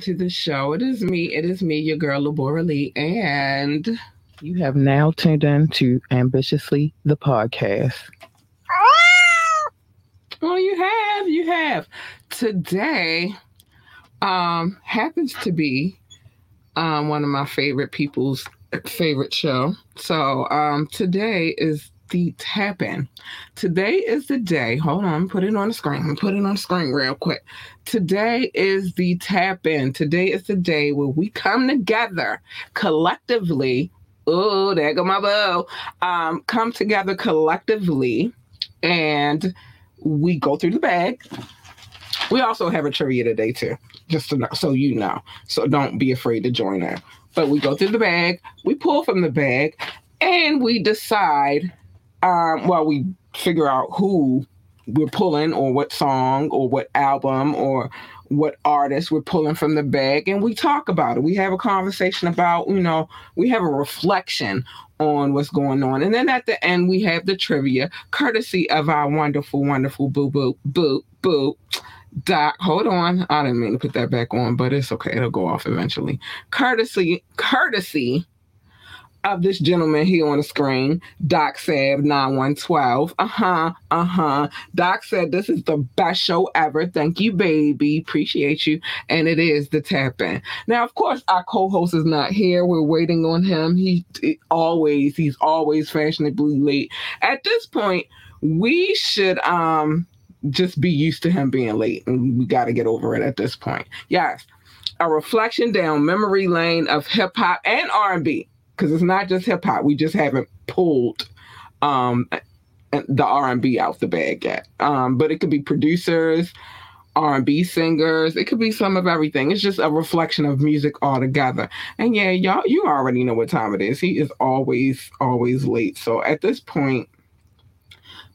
to the show. It is me, it is me, your girl Labora Lee, and you have now tuned in to Ambitiously the podcast. Well, you have, you have. Today um happens to be um one of my favorite people's favorite show. So um today is the tap in. Today is the day. Hold on, put it on the screen. Put it on the screen real quick. Today is the tap in. Today is the day where we come together collectively. Oh, there go my bow. Um, come together collectively and we go through the bag. We also have a trivia today too, just know, so you know. So don't be afraid to join us. But we go through the bag, we pull from the bag, and we decide um, well, we figure out who we're pulling or what song or what album or what artist we're pulling from the bag and we talk about it. We have a conversation about, you know, we have a reflection on what's going on. And then at the end, we have the trivia, courtesy of our wonderful, wonderful boo boo boo boo. Doc, hold on. I didn't mean to put that back on, but it's okay. It'll go off eventually. Courtesy, courtesy of this gentleman here on the screen, Doc Sav 9112. Uh-huh, uh-huh. Doc said this is the best show ever. Thank you, baby. Appreciate you. And it is the tap in. Now, of course, our co-host is not here. We're waiting on him. He, always, he's always fashionably late. At this point, we should um just be used to him being late. And we gotta get over it at this point. Yes. A reflection down memory lane of hip hop and R&B because it's not just hip hop. We just haven't pulled um, the R and B out the bag yet. Um, but it could be producers, R and B singers. It could be some of everything. It's just a reflection of music altogether. And yeah, y'all, you already know what time it is. He is always, always late. So at this point.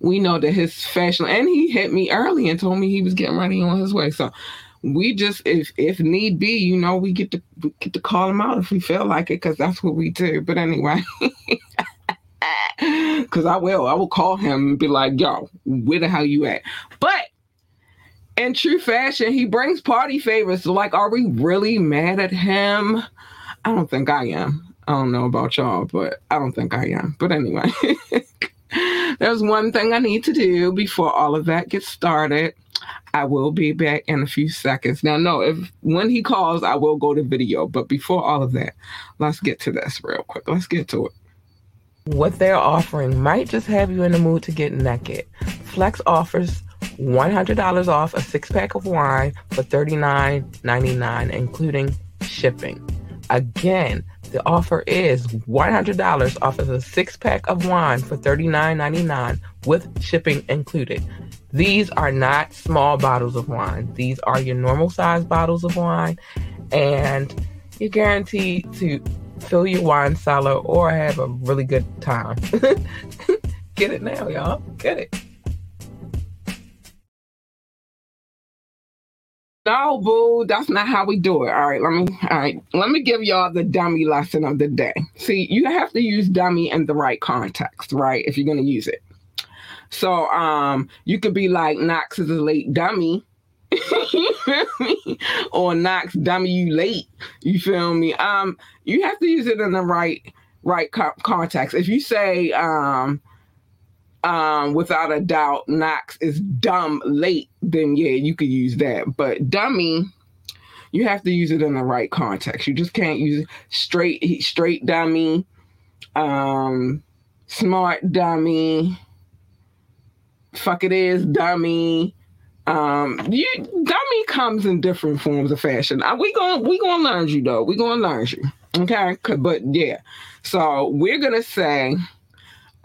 We know that his fashion, and he hit me early and told me he was getting ready on his way. So we just if if need be, you know, we get to we get to call him out if we feel like it, because that's what we do. But anyway. Cause I will, I will call him and be like, "Yo, where the hell you at?" But in true fashion, he brings party favors. So, like, are we really mad at him? I don't think I am. I don't know about y'all, but I don't think I am. But anyway, there's one thing I need to do before all of that gets started. I will be back in a few seconds. Now, no, if when he calls, I will go to video. But before all of that, let's get to this real quick. Let's get to it. What they're offering might just have you in the mood to get naked. Flex offers $100 off a six pack of wine for $39.99, including shipping. Again, the offer is $100 off of a six pack of wine for $39.99 with shipping included. These are not small bottles of wine. These are your normal size bottles of wine, and you're guaranteed to fill your wine cellar or have a really good time. Get it now, y'all. Get it. No, boo, that's not how we do it. All right, let me all right, let me give y'all the dummy lesson of the day. See, you have to use dummy in the right context, right? If you're gonna use it. So um you could be like Knoxx is a late dummy. you feel me? Or Knoxx dummy you late. You feel me? Um you have to use it in the right right co- context. If you say um um without a doubt Knoxx is dumb late, then yeah, you could use that. But dummy you have to use it in the right context. You just can't use it straight straight dummy, um, smart dummy, fuck it is, dummy. Um, you dummy comes in different forms of fashion. Uh, we gonna we gonna learn you though. We gonna learn you. Okay, but yeah. So we're gonna say,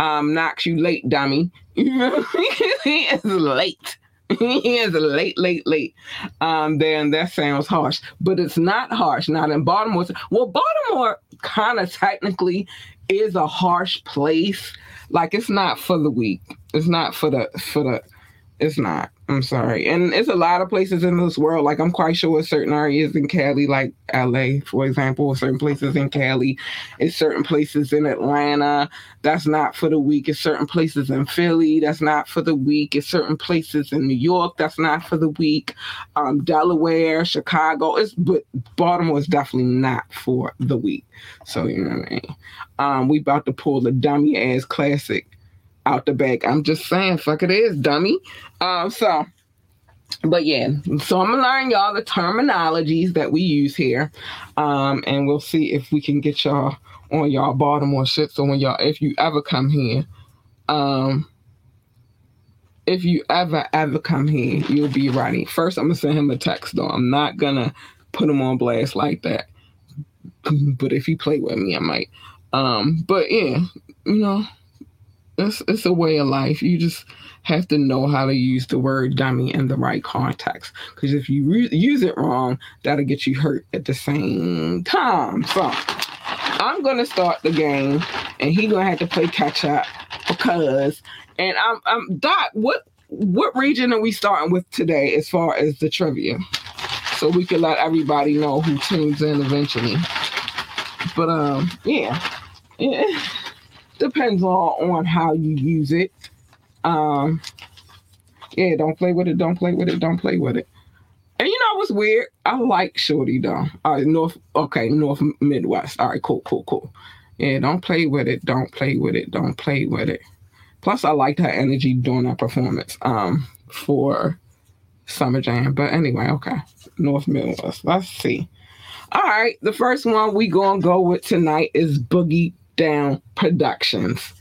um, Knoxx you late, dummy. he is late. he is late, late, late. Um, then that sounds harsh, but it's not harsh. Not in Baltimore. Well, Baltimore kind of technically is a harsh place like it's not for the weak. It's not for the for the. It's not. I'm sorry. And it's a lot of places in this world. Like I'm quite sure certain areas in Cali, like LA, for example, certain places in Cali, it's certain places in Atlanta. That's not for the week. It's certain places in Philly. That's not for the week. It's certain places in New York. That's not for the week. Um, Delaware, Chicago. It's but Baltimore is definitely not for the week. So you know what I mean. Um, we about to pull the dummy ass classic out the back. I'm just saying, fuck it is, dummy. Um, so, but yeah, so I'm gonna learn y'all the terminologies that we use here, um, and we'll see if we can get y'all on y'all Baltimore shit. So when y'all, if you ever come here, um, if you ever ever come here, you'll be ready. First, I'm gonna send him a text though. I'm not gonna put him on blast like that. But if he play with me, I might. Um, but yeah, you know, it's it's a way of life. You just have to know how to use the word dummy in the right context. Because if you re- use it wrong, that'll get you hurt at the same time. So I'm gonna start the game, and he gonna have to play catch up because. And I'm I'm Doc. What what region are we starting with today as far as the trivia? So we can let everybody know who tunes in eventually. But um, yeah, yeah depends on on how you use it. Um, yeah, don't play with it. Don't play with it. Don't play with it. And you know what's weird? I like Shorty though. All right, North. Okay, North Midwest. All right, cool, cool, cool. Yeah, don't play with it. Don't play with it. Don't play with it. Plus, I liked her energy during that performance. Um, for Summer Jam. But anyway, okay. North Midwest. Let's see. All right, the first one we gonna go with tonight is Boogie down productions.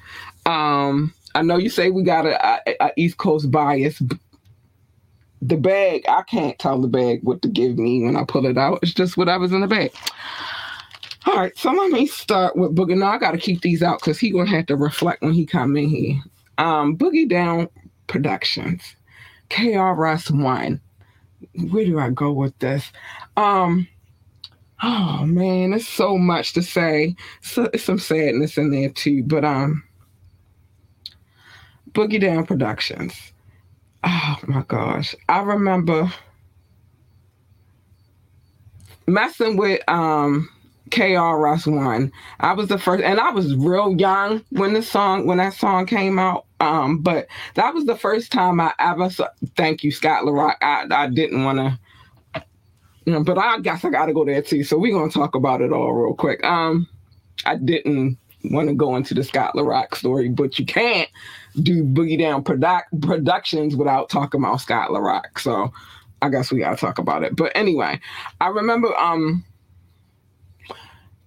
Um, I know you say we got a, a, a East Coast bias. The bag, I can't tell the bag what to give me when I pull it out. It's just whatever's in the bag. All right, so let me start with Boogie. Now I got to keep these out because he gonna have to reflect when he come in here. Um, Boogie Down Productions, KRS One. Where do I go with this? Um, Oh man, there's so much to say. So, some sadness in there too. But um Boogie Down Productions. Oh my gosh. I remember messing with um KR KRS One. I was the first and I was real young when the song when that song came out. Um, but that was the first time I ever saw thank you, Scott La Rock. I, I didn't want to but I guess I got to go there too. So we're gonna talk about it all real quick. Um, I didn't want to go into the Scott La Rock story, but you can't do Boogie Down product productions without talking about Scott La Rock. So I guess we gotta talk about it. But anyway, I remember um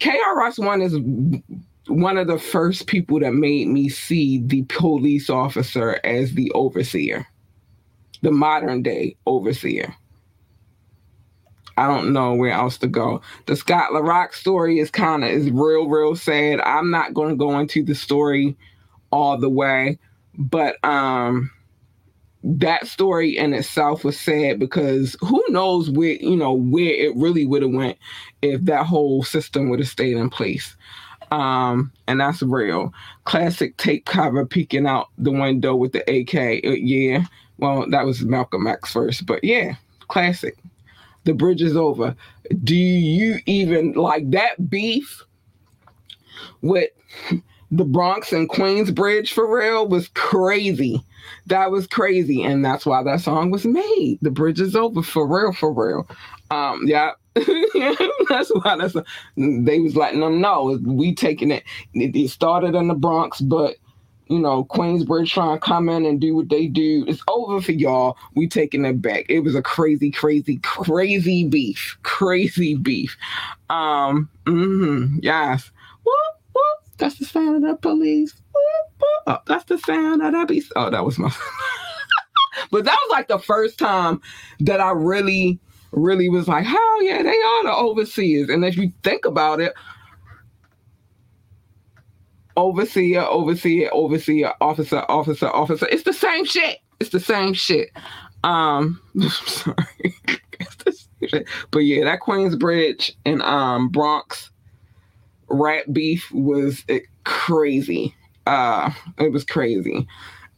KRS One is one of the first people that made me see the police officer as the overseer, the modern day overseer. I don't know where else to go. The Scott La Rock story is kind of is real, real sad. I'm not going to go into the story all the way, but um, that story in itself was sad because who knows where you know where it really would have went if that whole system would have stayed in place. Um, and that's real. Classic tape cover peeking out the window with the AK. Uh, yeah, well, that was Malcolm X first, but yeah, classic the bridge is over. Do you even like that beef with the Bronx and Queensbridge for real was crazy. That was crazy. And that's why that song was made. The bridge is over for real, for real. Um, yeah. that's why that's a, they was letting them know we taking it. It started in the Bronx, but you know, Queensbridge trying to come in and do what they do. It's over for y'all. We taking it back. It was a crazy, crazy, crazy beef. Crazy beef. Um, mm-hmm, yes. Whoop, whoop. That's the sound of the police. Whoop, whoop. Oh, that's the sound of the beast. Oh, that was my But that was like the first time that I really, really was like, hell yeah, they are the overseers. And if you think about it, overseer, overseer, overseer, officer, officer, officer. It's the same shit. It's the same shit. Um, sorry. but yeah, that Queensbridge and um Bronx rat beef was crazy. Uh, it was crazy.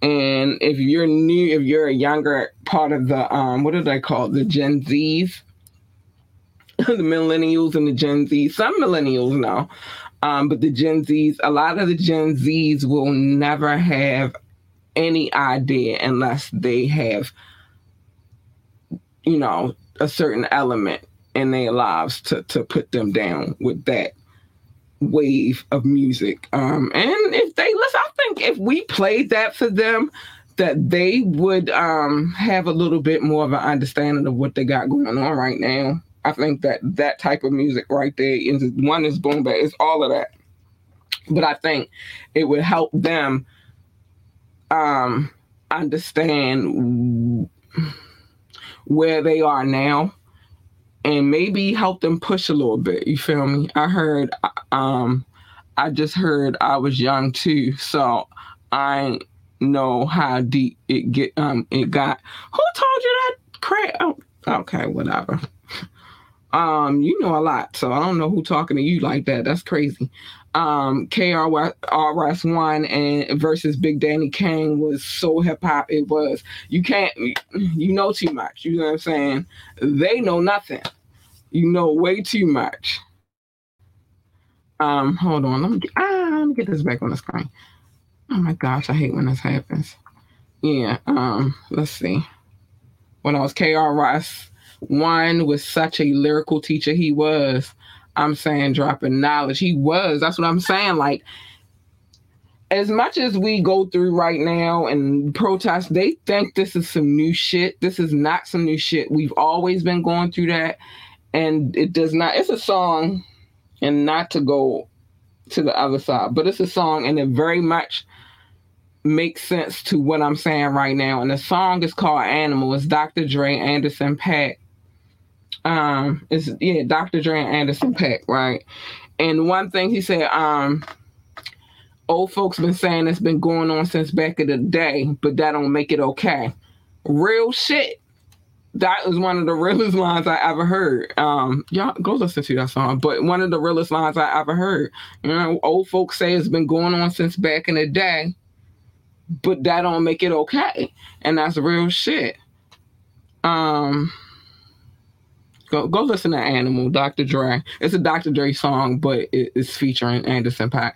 And if you're new, if you're a younger part of the um, what did I call the Gen Zs, the millennials and the Gen Z, some millennials know, um, but the Gen Zs, a lot of the Gen Zs will never have any idea unless they have, you know, a certain element in their lives to to put them down with that wave of music. Um, and if they listen, I think if we played that for them, that they would um, have a little bit more of an understanding of what they got going on right now. I think that that type of music right there is one is boom bap, it's all of that. But I think it would help them um, understand where they are now and maybe help them push a little bit. You feel me? I heard, um, I just heard I was young too, so I know how deep it get. Um, it got. Who told you that crap? Oh, okay, whatever. Um, you know a lot, so I don't know who talking to you like that. That's crazy. Um, KRS One and versus Big Daddy Kane was so hip hop. It was you can't you know too much. You know what I'm saying? They know nothing. You know way too much. Um, hold on. Let me get, ah, let me get this back on the screen. Oh my gosh, I hate when this happens. Yeah. Um, let's see. When I was KRS one was such a lyrical teacher he was. I'm saying dropping knowledge. He was. That's what I'm saying. Like, as much as we go through right now and protest, they think this is some new shit. This is not some new shit. We've always been going through that. And it does not, it's a song, and not to go to the other side, but it's a song, and it very much makes sense to what I'm saying right now. And the song is called Animal. It's Dr. Dre, Anderson .Paak, um it's yeah dr dre and Anderson .Paak right and one thing he said um old folks been saying it's been going on since back in the day but that don't make it okay real shit that was one of the realest lines I ever heard. Um, y'all go listen to that song. But one of the realest lines I ever heard. You know, old folks say it's been going on since back in the day, but that don't make it okay. And that's real shit. Um, Go go listen to Animal, Dr. Dre. It's a Dr. Dre song, but it, it's featuring Anderson .Paak.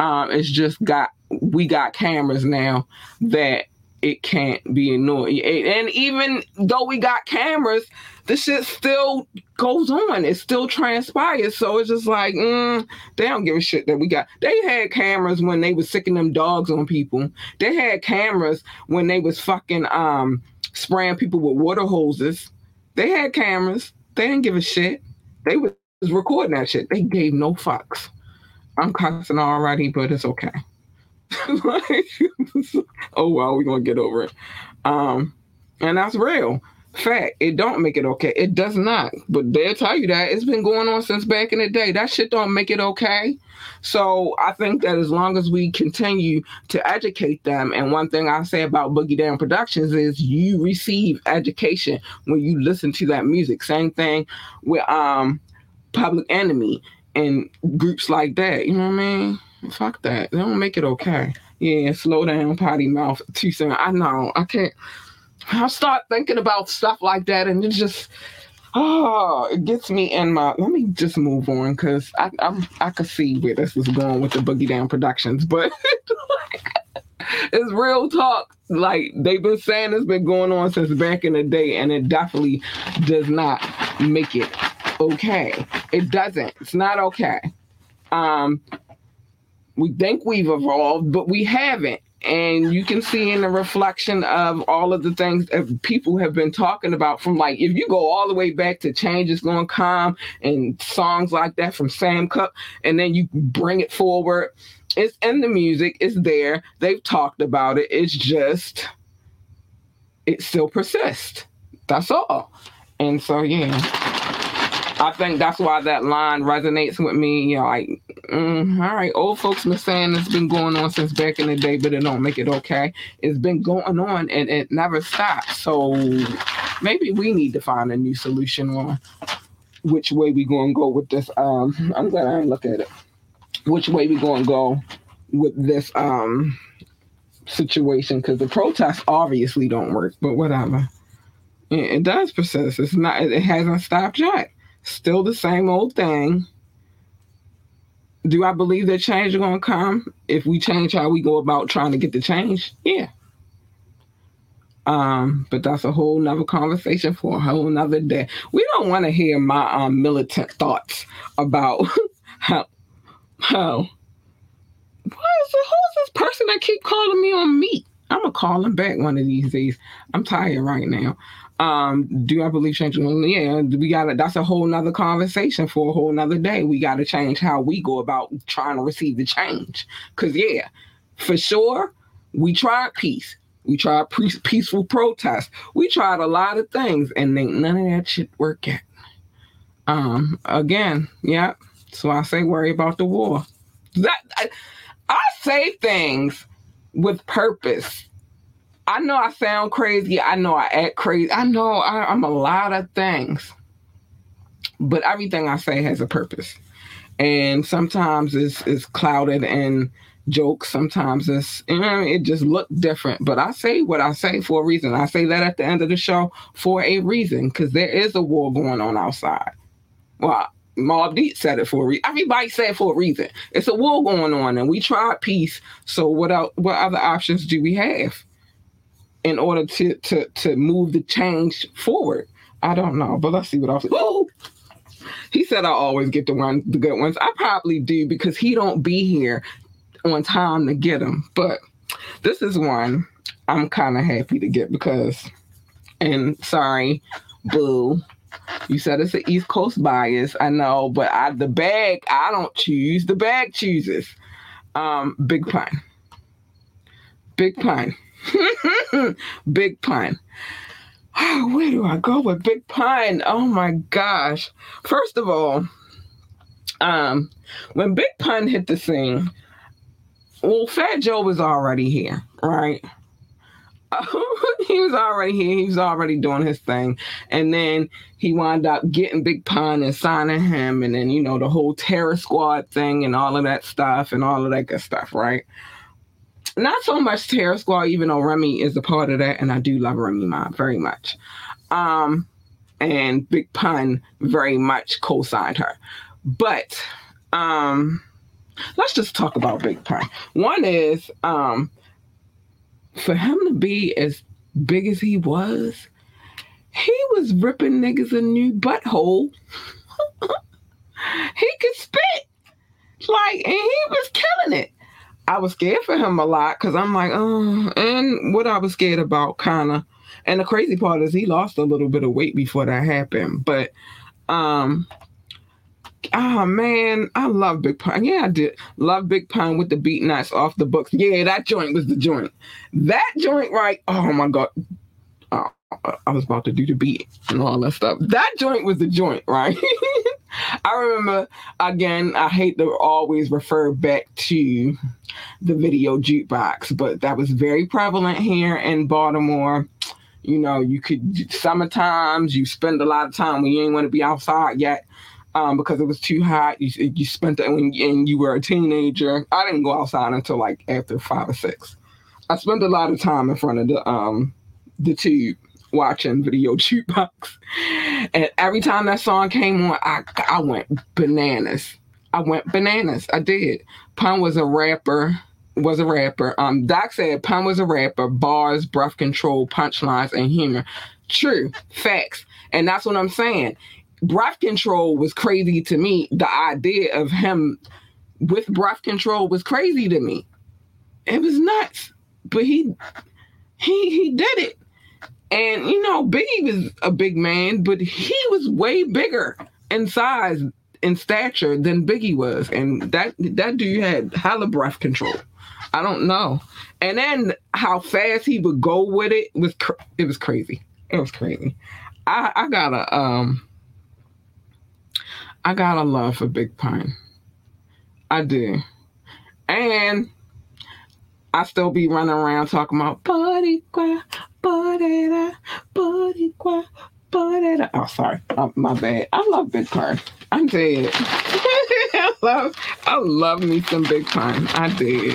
Um, it's just got we got cameras now that it can't be annoying. And even though we got cameras, the shit still goes on. It still transpires. So it's just like, mm, they don't give a shit that we got. They had cameras when they was sicking them dogs on people. They had cameras when they was fucking um spraying people with water hoses. They had cameras. They didn't give a shit. They was recording that shit. They gave no fucks. I'm cussing already, but it's okay. oh well, we're gonna get over it. Um, and that's real. Fact, it don't make it okay. It does not. But they'll tell you that it's been going on since back in the day. That shit don't make it okay. So I think that as long as we continue to educate them, and one thing I say about Boogie Down Productions is you receive education when you listen to that music. Same thing with um Public Enemy and groups like that. You know what I mean? Fuck that. They don't make it okay. Yeah, slow down, potty mouth, too soon. I know. I can't. I start thinking about stuff like that, and it just oh, it gets me in my. Let me just move on because I I'm, I could see where this was going with the Boogie Down Productions, but it's real talk. Like they've been saying, it's been going on since back in the day, and it definitely does not make it okay. It doesn't. It's not okay. Um, we think we've evolved, but we haven't and you can see in the reflection of all of the things that people have been talking about from like if you go all the way back to change is going to come and songs like that from sam cooke and then you bring it forward it's in the music it's there they've talked about it it's just it still persists. That's all. And so yeah I think that's why that line resonates with me. You know, like, mm, all right, old folks been saying it's been going on since back in the day, but it don't make it okay. It's been going on and it never stops. So maybe we need to find a new solution on which way we gonna go with this. Um, I'm glad I look at it. Which way we gonna go with this um situation because the protests obviously don't work, but whatever. It, it does persist. It's not. It hasn't stopped yet. Still the same old thing. Do I believe that change is going to come if we change how we go about trying to get the change? Yeah. Um, but that's a whole nother conversation for a whole nother day. We don't want to hear my um, militant thoughts about how how? Who's this person that keep calling me on meat? I'm gonna call him back one of these days. I'm tired right now. Um, do I believe change? Yeah, we gotta that's a whole nother conversation for a whole nother day. We gotta change how we go about trying to receive the change. Cause yeah, for sure, we tried peace. We tried pre- peaceful protest. We tried a lot of things, and none of that shit worked yet. Um, again, yeah. So I say worry about the war. That I, I say things with purpose. I know I sound crazy. I know I act crazy. I know I, I'm a lot of things, but everything I say has a purpose. And sometimes it's, it's clouded in jokes. Sometimes it's you know, it just look different. But I say what I say for a reason. I say that at the end of the show for a reason because there is a war going on outside. Well, Mobb Deep said it for a reason. Everybody said it for a reason. It's a war going on, and we tried peace. So what else, what other options do we have in order to to to move the change forward? I don't know, but let's see what else. Woo! He said I always get the one the good ones. I probably do because he don't be here on time to get them. But this is one I'm kind of happy to get because, and sorry, boo. You said it's an East Coast bias. I know, but I the bag I don't choose. The bag chooses. Um, big pun. Big pun. big pun. Oh, where do I go with Big Pun? Oh my gosh. First of all, um, when Big Pun hit the scene, well, Fat Joe was already here, right? he was already here. He was already doing his thing. And then he wound up getting Big Pun and signing him. And then, you know, the whole Terror Squad thing and all of that stuff and all of that good stuff, right? Not so much Terror Squad, even though Remy is a part of that. And I do love Remy Ma very much. Um, and Big Pun very much co signed her. But um, let's just talk about Big Pun. One is um, for him to be as big as he was, he was ripping niggas a new butthole. he could spit. Like, and he was killing it. I was scared for him a lot because I'm like, oh, and what I was scared about, kind of. And the crazy part is he lost a little bit of weight before that happened. But um Oh man, I love Big Pun. Yeah, I did. Love Big Pun with the Beatnuts off the books. Yeah, that joint was the joint. That joint, right? Oh my god. Oh, I was about to do the beat and all that stuff. That joint was the joint, right? I remember again, I hate to always refer back to the video jukebox, but that was very prevalent here in Baltimore. You know, you could summertimes you spend a lot of time when you ain't want to be outside yet um, because it was too hot. You, you spent it when and you were a teenager. I didn't go outside until like after five or six. I spent a lot of time in front of the um the tube watching video jukebox, and every time that song came on, I I went bananas. I went bananas. I did. Pun was a rapper. Was a rapper. Um, Doc said Pun was a rapper. Bars, breath control, punchlines, and humor. True facts, and that's what I'm saying breath control was crazy to me. The idea of him with breath control was crazy to me. It was nuts. But he he he did it. And you know, Biggie was a big man, but he was way bigger in size and stature than Biggie was. And that that dude had hella breath control. I don't know. And then how fast he would go with it was cr- it was crazy. It was crazy. I I gotta um I got a love for Big Pun. I do. And I still be running around talking about Boricua, Borera, Boricua, Borera. Oh, sorry. Oh, my bad. I love Big Pun. I'm dead. I love I love me some Big Pun. I did.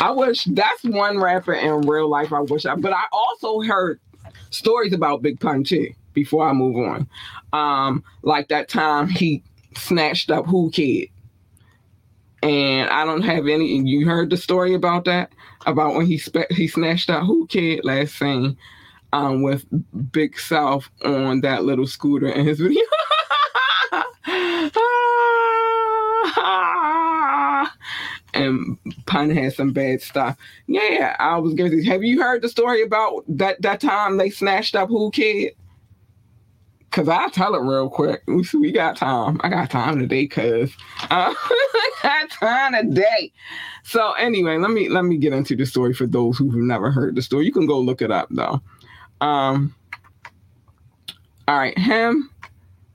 I wish that's one rapper in real life. I wish I, but I also heard stories about Big Pun too. Before I move on, um, like that time he snatched up Whoo Kid, and I don't have any. You heard the story about that about when he spe- he snatched up Whoo Kid last scene, um, with Big South on that little scooter in his video. and Pun had some bad stuff. Yeah, I was to have you heard the story about that that time they snatched up Whoo Kid? Cause I'll tell it real quick. We, got time. I got time today, cause uh, I got time today. So anyway, let me let me get into the story for those who've never heard the story. You can go look it up though. Um. All right, him.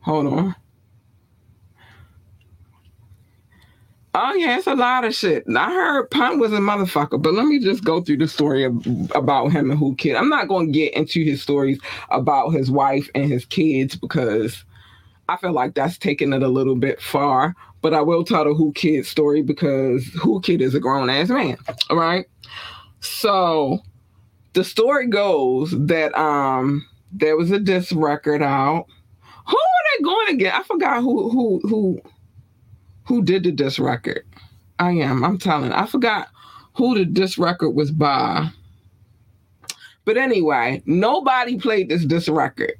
Hold on. Oh yeah, it's a lot of shit. I heard Pun was a motherfucker, but let me just go through the story of, about him and Whoo Kid. I'm not going to get into his stories about his wife and his kids because I feel like that's taking it a little bit far. But I will tell the Whoo Kid story because Whoo Kid is a grown ass man, all right? So the story goes that um there was a disc record out. Who are they going to get? I forgot who who who who did the disc record. I am. I'm telling. I forgot who the disc record was by. But anyway, nobody played this disc record.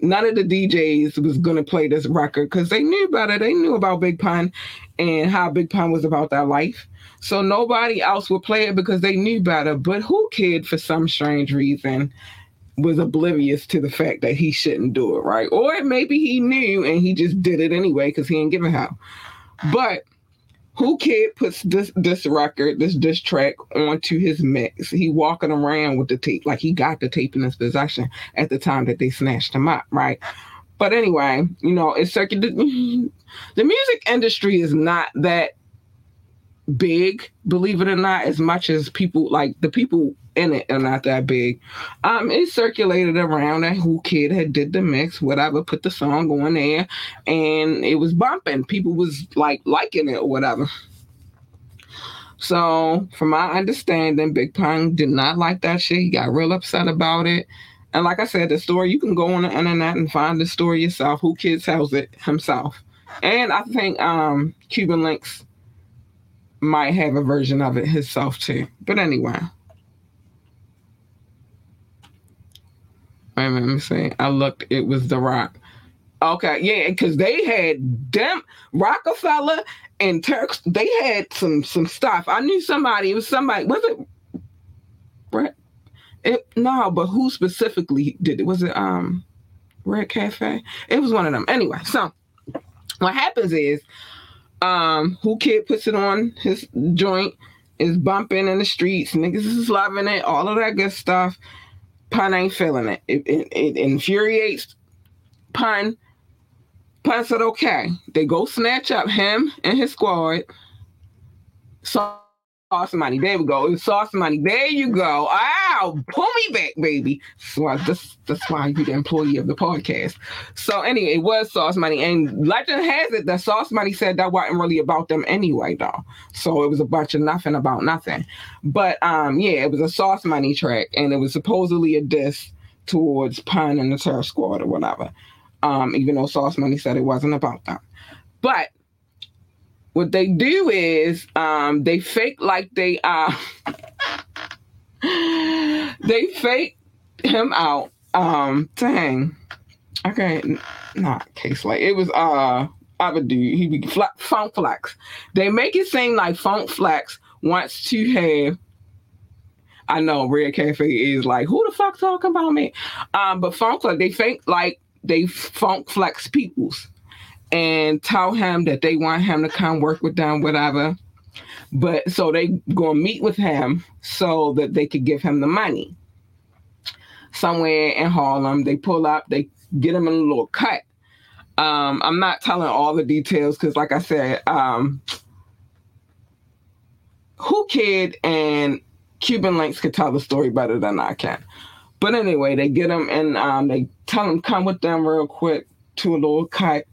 None of the DJs was gonna play this record because they knew better. They knew about Big Pun and how Big Pun was about that life. So nobody else would play it because they knew better. But Whoo Kid, for some strange reason, was oblivious to the fact that he shouldn't do it, right? Or maybe he knew and he just did it anyway because he didn't give a hell. But Whoo Kid puts this this record, this diss track onto his mix. He walking around with the tape, like he got the tape in his possession at the time that they snatched him up, right? But anyway, you know, it's circuit. The music industry is not that big, believe it or not, as much as people like the people in it are not that big. Um, it circulated around that Whoo Kid had did the mix, whatever, put the song on there, and it was bumping. People was like liking it or whatever. So, from my understanding, Big Pun did not like that shit. He got real upset about it. And like I said, the story you can go on the internet and find the story yourself. Whoo Kid tells it himself, and I think um, Cuban Links might have a version of it himself too. But anyway. Wait a minute, let me see. I looked, it was The Rock. Okay, yeah, because they had them Rockefeller and Turks, they had some some stuff. I knew somebody, it was somebody, was it Brett? It no, but who specifically did it? Was it um Red Cafe? It was one of them. Anyway, so what happens is um, Whoo Kid puts it on his joint, is bumping in the streets, niggas is loving it, all of that good stuff. Pun ain't feeling it. It, it, it infuriates Pun. Pun said, okay. They go snatch up him and his squad. So Sauce money. There we go. Sauce money. There you go. Ow, pull me back, baby. So I, that's that's why you're the employee of the podcast. So anyway, it was sauce money, and legend has it that sauce money said that wasn't really about them anyway, though. So it was a bunch of nothing about nothing. But um, yeah, it was a sauce money track, and it was supposedly a diss towards Pun and the Terror Squad or whatever. Um, even though Sauce Money said it wasn't about them. But what they do is um, they fake like they uh they fake him out. Um, dang, okay, not case like it was uh other dude. He be fla- Funk Flex. They make it seem like Funk Flex wants to have. I know Red Cafe is like, who the fuck talking about me? Um, but Funk Flex, they think like they Funk Flex peoples and tell him that they want him to come work with them, whatever. But so they go meet with him so that they could give him the money. Somewhere in Harlem, they pull up, they get him in a little cut. Um, I'm not telling all the details because, like I said, um, Whoo Kid and Cuban Links could tell the story better than I can. But anyway, they get him and um, they tell him come with them real quick to a little cut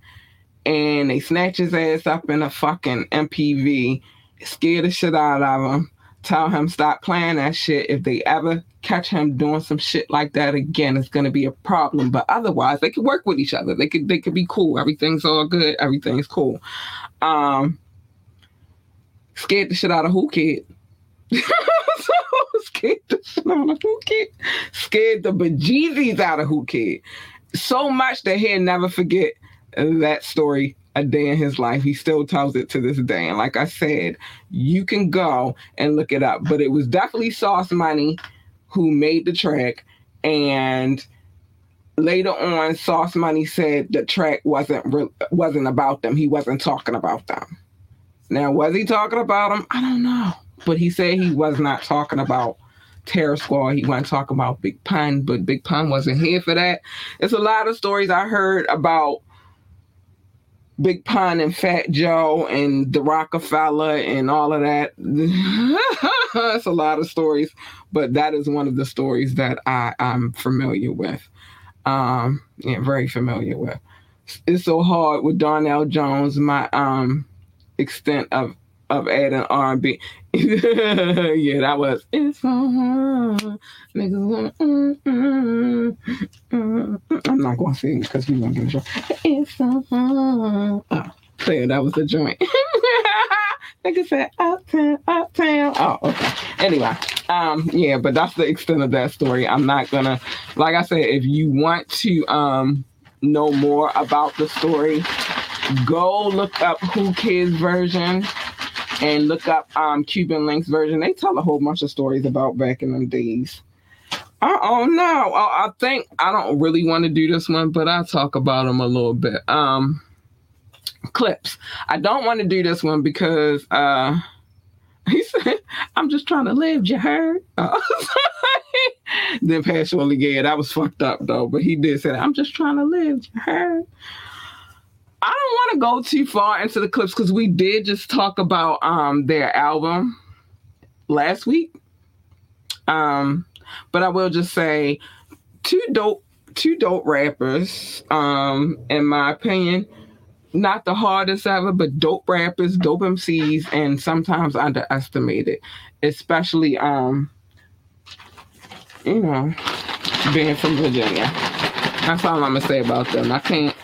and they snatch his ass up in a fucking MPV, scare the shit out of him, tell him stop playing that shit. If they ever catch him doing some shit like that again, it's gonna be a problem. But otherwise, they could work with each other. They could they could be cool. Everything's all good. Everything's cool. Um, scared the shit out of Whoo Kid. scared the shit out of Whoo Kid. Scared the bejesus out of Whoo Kid. So much that he'll never forget that story a day in his life. He still tells it to this day. And like I said, you can go and look it up. But it was definitely Sauce Money who made the track. And later on, Sauce Money said the track wasn't re- wasn't about them. He wasn't talking about them. Now, was he talking about them? I don't know. But he said he was not talking about Terror Squad. He wasn't talking about Big Pun, but Big Pun wasn't here for that. It's a lot of stories I heard about Big Pun and Fat Joe and the Rockefeller and all of that. That's a lot of stories, but that is one of the stories that I, I'm familiar with. Um, yeah, very familiar with. It's so hard with Donell Jones, my um extent of of adding R&B. yeah, that was it's hard. Niggas mm, mm, mm. I'm not gonna sing because you gonna get in trouble. It's so hard. Oh, clear, that was the joint. Nigga said uptown, uptown. Oh, okay. Anyway, um, yeah, but that's the extent of that story. I'm not gonna, like I said, if you want to um know more about the story, go look up Whoo Kid's version and look up um Cuban Link's version. They tell a whole bunch of stories about back in them days. Oh no, I, I think I don't really want to do this one, but I'll talk about them a little bit. Um, Clipse. I don't want to do this one because uh, he said I'm just trying to live. You heard? Then Passionately Gay. That was fucked up though, but he did say I'm just trying to live. You heard? I don't want to go too far into the Clipse because we did just talk about um their album last week. Um, but I will just say two dope two dope rappers, um, in my opinion. Not the hardest ever, but dope rappers, dope MCs, and sometimes underestimated, especially um, you know, being from Virginia. That's all I'm gonna say about them. I can't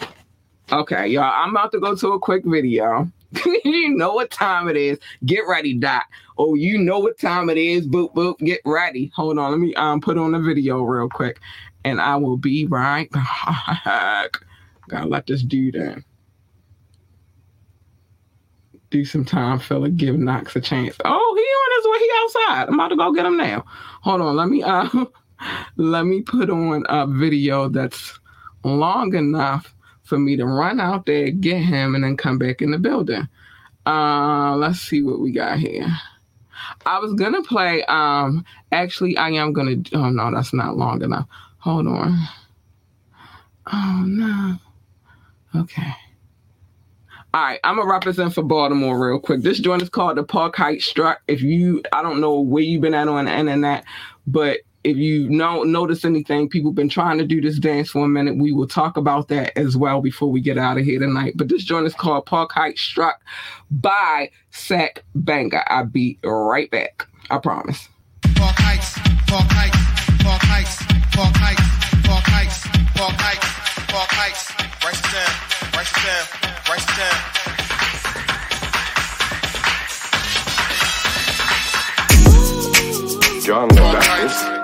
Okay, y'all, I'm about to go to a quick video. you know what time it is. Get ready, Doc. Oh, you know what time it is. Boop, boop, get ready. Hold on, let me um put on the video real quick. And I will be right back. Gotta let this dude in. Do some time, fella. Give Knoxx a chance. Oh, he on his way. He outside. I'm about to go get him now. Hold on. Let me uh let me put on a video that's long enough for me to run out there, get him, and then come back in the building. Uh, let's see what we got here. I was gonna play. Um, actually, I am gonna. Oh no, that's not long enough. Hold on. Oh no. Okay. All right, I'm gonna represent for Baltimore real quick. This joint is called the Park Heights Strut. If you, I don't know where you've been at on the internet, but if you don't notice anything, people been trying to do this dance for a minute. We will talk about that as well before we get out of here tonight. But this joint is called Park Heights Strut by Sack Banger. I'll be right back. I promise. Park Heights, Park Heights, Park Heights, Park Heights, Park Heights, Park Heights, Park Heights, Rice down, Rice down, Rice down. John the Baptist.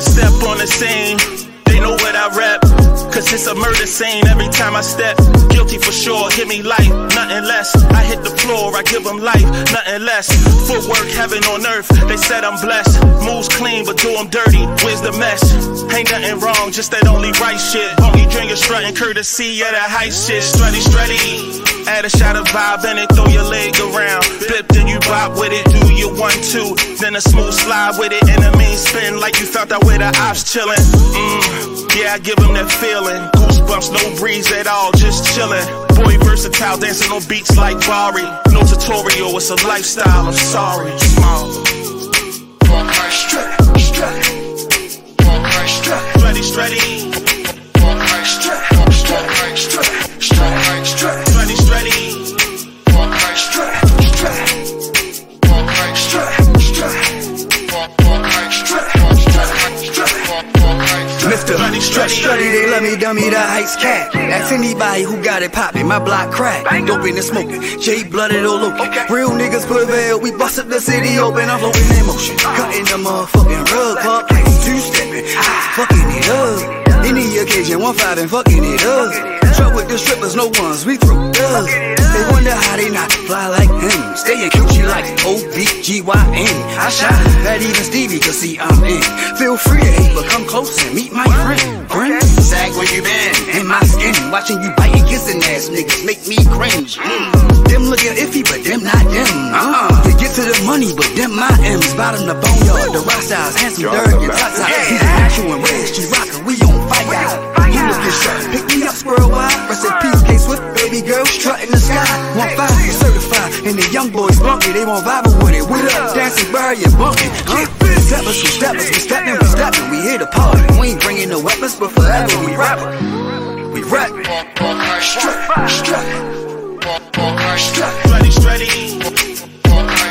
Step on the scene, they know what I rap. Cause it's a murder scene every time I step. Guilty for sure, hit me light, nothing less. I hit the floor, I give them life, nothing less. Footwork, heaven on earth, they said I'm blessed. Moves clean, but do them dirty, where's the mess? Ain't nothing wrong, just that only right shit. Funky drinking, strutting, courtesy of that high shit. Strutty, strutty. Add a shot of vibe in it, throw your leg around. Flip, then you bop with it, do your one, two. Then a smooth slide with it, and a mean spin like you felt out where the ops chillin'. Mm, yeah, I give them that feeling. Goosebumps, no breeze at all, just chillin'. boy versatile, dancing on beats like Bari. No tutorial, it's a lifestyle, I'm sorry. Small. Strut, strut. Strut, ready, ready. Strut, strut, strut, strut, Strutty, they love me, dummy, the heights cat. Ask anybody who got it poppin', my block crack. Dope in the smoking, J blooded all over. Real niggas prevail, we bust up the city open, I'm floating in motion. Uh. Cutting the motherfucking rug, pop, two stepping, ah, fucking it up. Any occasion, one five and fucking it up. Truck with the strippers, no ones, we throw dubs. They wonder how they not fly like him. Staying cute, like O-B-G-Y-N. I shine, that even Stevie can see I'm in. Feel free to hate, but come close and meet my friend. Friend, sag where you been, in my skin. Watching you bite biting, kissing ass niggas make me cringe. Mm. Them looking iffy, but them not them. Uh, they get to the money, but them my M's. Bottom the boneyard, the rock styles, handsome, dirty, and top He's a natural and red, she rockin', we on fire. Humans get shot, pick me up, squirrel wide. Rest in peace, K Swift, baby girl, strut in the sky. One five, certified, and the young boys funky, they want vibe with it. With up, dancing, bird, you bunkin'. Steppers, we steppers, we steppin', we steppin', we here to party. We ain't bringing no weapons, but forever we rappin'. We rappin'. Strut, strut. Strut, ready.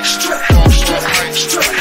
Strut, strut, strut, strut,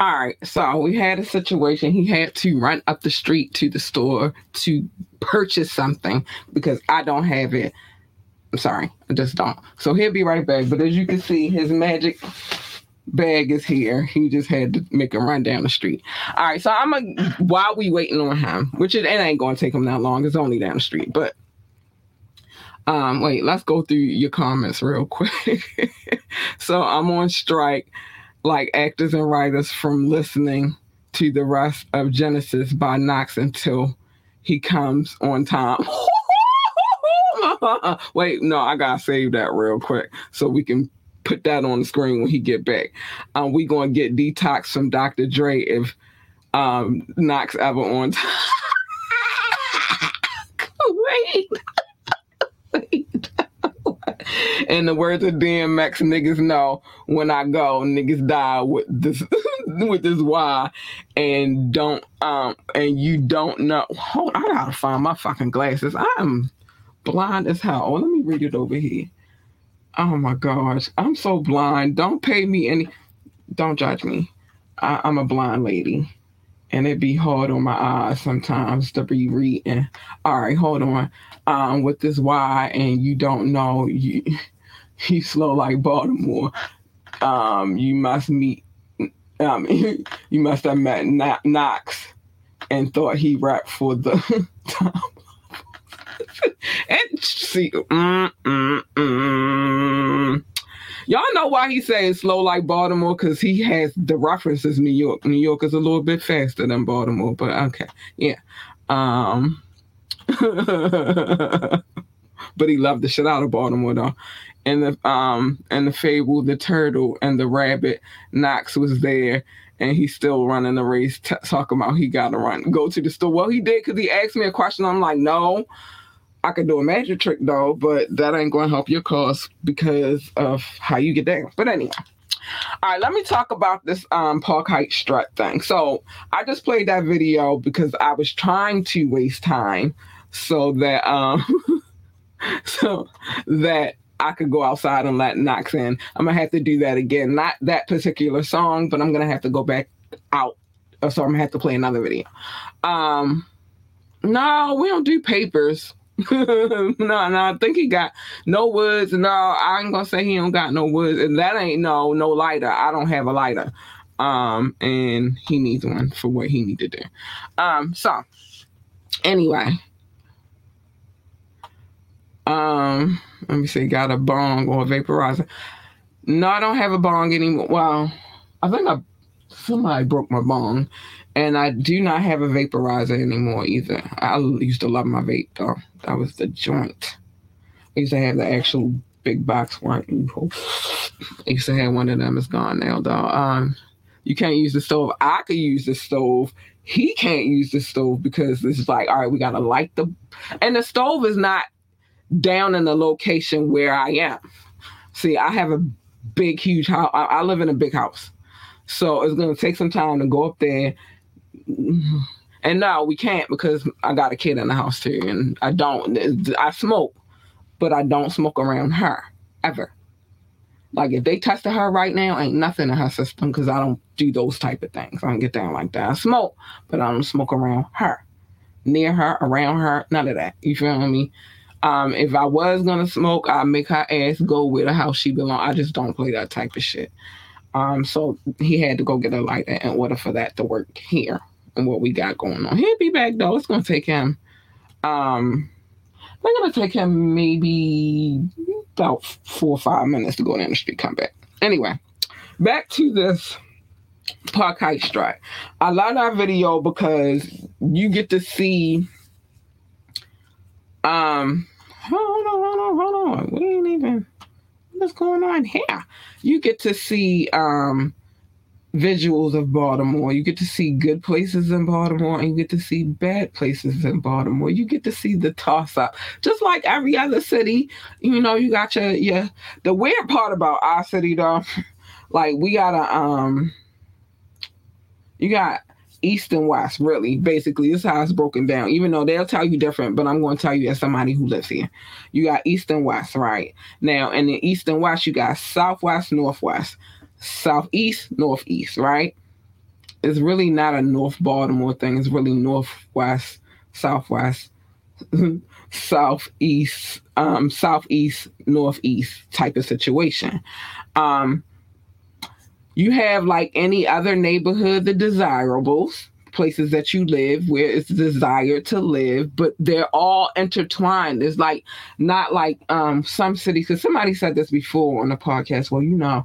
All right, so we had a situation. He had to run up the street to the store to purchase something because I don't have it. I'm sorry, I just don't. So he'll be right back. But as you can see, his magic bag is here. He just had to make a run down the street. All right, so I'm a while we waiting on him, which it, it ain't gonna take him that long. It's only down the street, but um, wait, let's go through your comments real quick. so I'm on strike like actors and writers from listening to the rest of Genesis by Knoxx until he comes on time. Wait, no, I gotta save that real quick so we can put that on the screen when he get back. Um, we gonna get detox from Dr. Dre if um Knoxx ever on time. Wait. Wait. In the words of DMX, niggas know when I go, niggas die with this with this Y, and don't um and you don't know. Hold, on I gotta find my fucking glasses. I'm blind as hell. Oh, let me read it over here. Oh my gosh, I'm so blind. Don't pay me any. Don't judge me. I, I'm a blind lady and it be hard on my eyes sometimes to be reading. All right, hold on. Um, with this Y and you don't know you you slow like Baltimore. Um, you must meet. Um, you must have met Knoxx and thought he rapped for the and see, mm, mm, mm. y'all know why he's saying slow like Baltimore because he has the references New York. New York is a little bit faster than Baltimore, but okay, yeah. Um, but he loved the shit out of Baltimore though. And the um and the fable, the turtle and the rabbit, Knoxx was there and he's still running the race, t- talking about he got to run, go to the store. Well, he did because he asked me a question. I'm like, no, I could do a magic trick though, but that ain't going to help your cause because of how you get down. But anyway. All right, let me talk about this um park height strut thing. So I just played that video because I was trying to waste time so that um so that I could go outside and let Knoxx in. I'm gonna have to do that again. Not that particular song, but I'm gonna have to go back out. So I'm gonna have to play another video. Um no, we don't do papers. no, no, I think he got no woods. No, I ain't gonna say he don't got no woods, and that ain't no no lighter. I don't have a lighter, um, and he needs one for what he need to do. Um, so anyway, um, let me see, got a bong or a vaporizer. No, I don't have a bong anymore. Well, I think I somebody broke my bong, and I do not have a vaporizer anymore either. I used to love my vape though. That was the joint. I used to have the actual big box one. I used to have one of them. It's gone now though. Um, you can't use the stove. I could use the stove. He can't use the stove because it's like, all right, we gotta light the, and the stove is not down in the location where I am. See, I have a big, huge house. I live in a big house. So it's going to take some time to go up there and no, we can't because I got a kid in the house too, and I don't. I smoke, but I don't smoke around her ever. Like if they tested her right now, ain't nothing in her system because I don't do those type of things. I don't get down like that. I smoke, but I don't smoke around her, near her, around her, none of that. You feel me? Um, if I was gonna smoke, I'd make her ass go where the house she belong. I just don't play that type of shit. Um, so he had to go get a lighter in order for that to work here and what we got going on. He'll be back though. It's gonna take him um they're gonna take him maybe about four or five minutes to go down the street, come back. Anyway, back to this park height strike. I love that video because you get to see um hold on, hold on, hold on. We ain't even what's going on here. You get to see um visuals of Baltimore. You get to see good places in Baltimore and you get to see bad places in Baltimore. You get to see the toss up. Just like every other city, you know, you got your your the weird part about our city though, like we got a um you got east and west, really. Basically, this is how it's broken down. Even though they'll tell you different, but I'm going to tell you as somebody who lives here. You got east and west, right? Now, in the east and west, you got southwest, northwest southeast, northeast, right? It's really not a North Baltimore thing. It's really northwest, southwest, southeast, um, southeast, northeast type of situation. Um, you have like any other neighborhood, the desirables, places that you live where it's desired to live, but they're all intertwined. It's like not like um some cities, because somebody said this before on the podcast. Well, you know,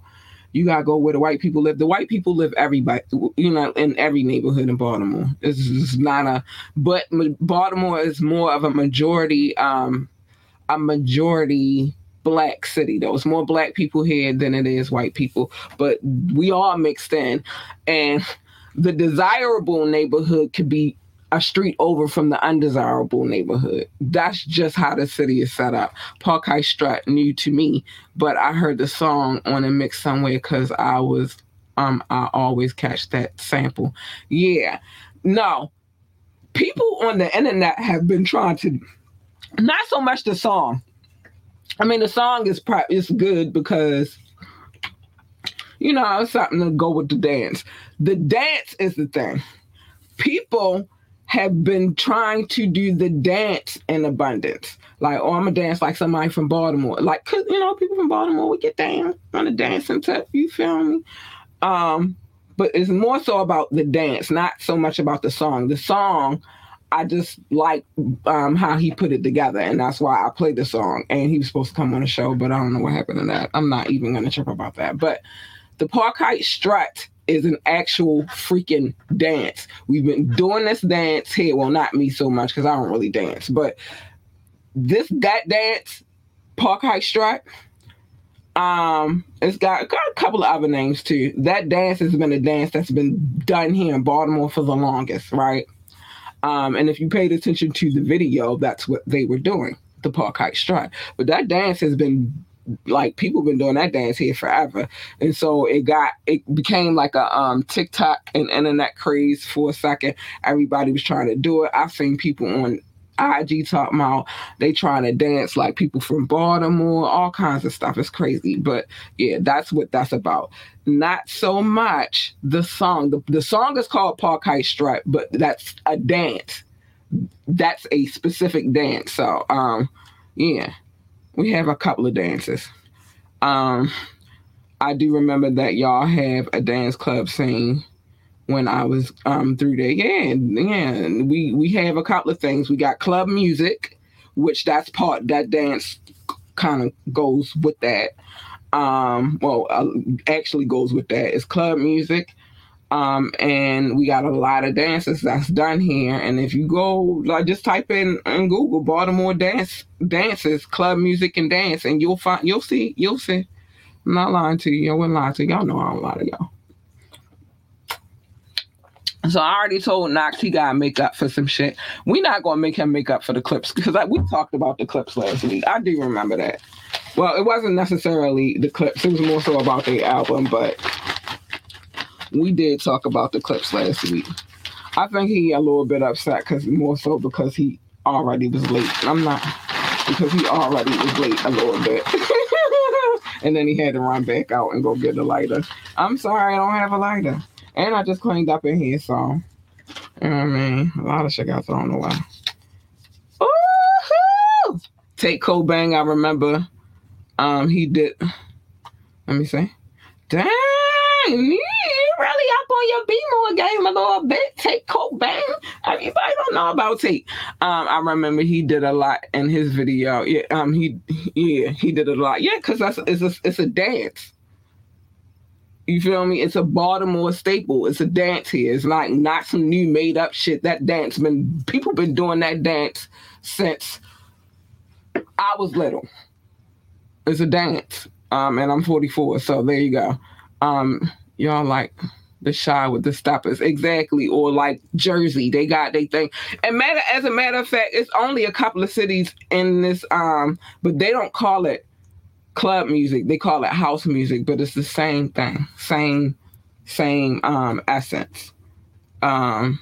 you gotta go where the white people live. The white people live everybody, you know, in every neighborhood in Baltimore. This is not a, but Baltimore is more of a majority, um, a majority black city. There was more black people here than it is white people, but we all mixed in, and the desirable neighborhood could be a street over from the undesirable neighborhood. That's just how the city is set up. Park High Strut new to me, but I heard the song on a mix somewhere because I was um I always catch that sample. Yeah. No. People on the internet have been trying to not so much the song. I mean the song is pro- is good because you know it's something to go with the dance. The dance is the thing. People have been trying to do the dance in abundance. Like, oh, I'm gonna dance like somebody from Baltimore. Like, cause you know, people from Baltimore we get down on the dancing tip. You feel me? Um, but it's more so about the dance, not so much about the song. The song, I just like um, how he put it together, and that's why I played the song. And he was supposed to come on the show, but I don't know what happened to that. I'm not even gonna trip about that. But the Park Heights Strut is an actual freaking dance. We've been doing this dance here. Well, not me so much because I don't really dance, but this that dance, Park Heights Strut, um, it's got, got a couple of other names too. That dance has been a dance that's been done here in Baltimore for the longest, right? Um, and if you paid attention to the video, that's what they were doing. the Park Heights Strut. But that dance has been like people been doing that dance here forever. And so it got it became like a um TikTok and internet craze for a second. Everybody was trying to do it. I've seen people on IG talking about they trying to dance like people from Baltimore, all kinds of stuff. It's crazy. But yeah, that's what that's about. Not so much the song. The, the song is called Park Heights Strut, but that's a dance. That's a specific dance. So um yeah we have a couple of dances. Um, I do remember that y'all have a dance club scene when I was um through there. Yeah, yeah. We we have a couple of things. We got club music, which that's part that dance kind of goes with that. Um, well, uh, actually goes with that. It's club music. Um, and we got a lot of dances that's done here. And if you go, like, just type in in Google Baltimore dance dances, club music and dance, and you'll find, you'll see, you'll see. I'm not lying to you. I wouldn't lie to you. Y'all know I don't lie to y'all. So I already told Knoxx he gotta make up for some shit. we not gonna make him make up for the Clipse because we talked about the Clipse last week. I do remember that. Well, it wasn't necessarily the Clipse. It was more so about the album, but we did talk about the Clipse last week. I think he a little bit upset because more so because he already was late. I'm not because he already was late a little bit. and then he had to run back out and go get a lighter. I'm sorry, I don't have a lighter. And I just cleaned up in here, so you know what I mean? A lot of shit got thrown away. Woo-hoo! Tate Kobang, I remember um he did let me say. Dang, really up on your B more game a little bit. Tate Kobang. Everybody don't know about Tate. Um, I remember he did a lot in his video. Yeah, um, he yeah he did a lot. Yeah, because that's it's a it's a dance. You feel me? It's a Baltimore staple. It's a dance here. It's like not some new made up shit. That dance been people been doing that dance since I was little. It's a dance. Um, and I'm 44, so there you go. Um, y'all like the shy with the stoppers exactly or like jersey they got they thing and matter as a matter of fact it's only a couple of cities in this um but they don't call it club music they call it house music but it's the same thing same same um essence. Um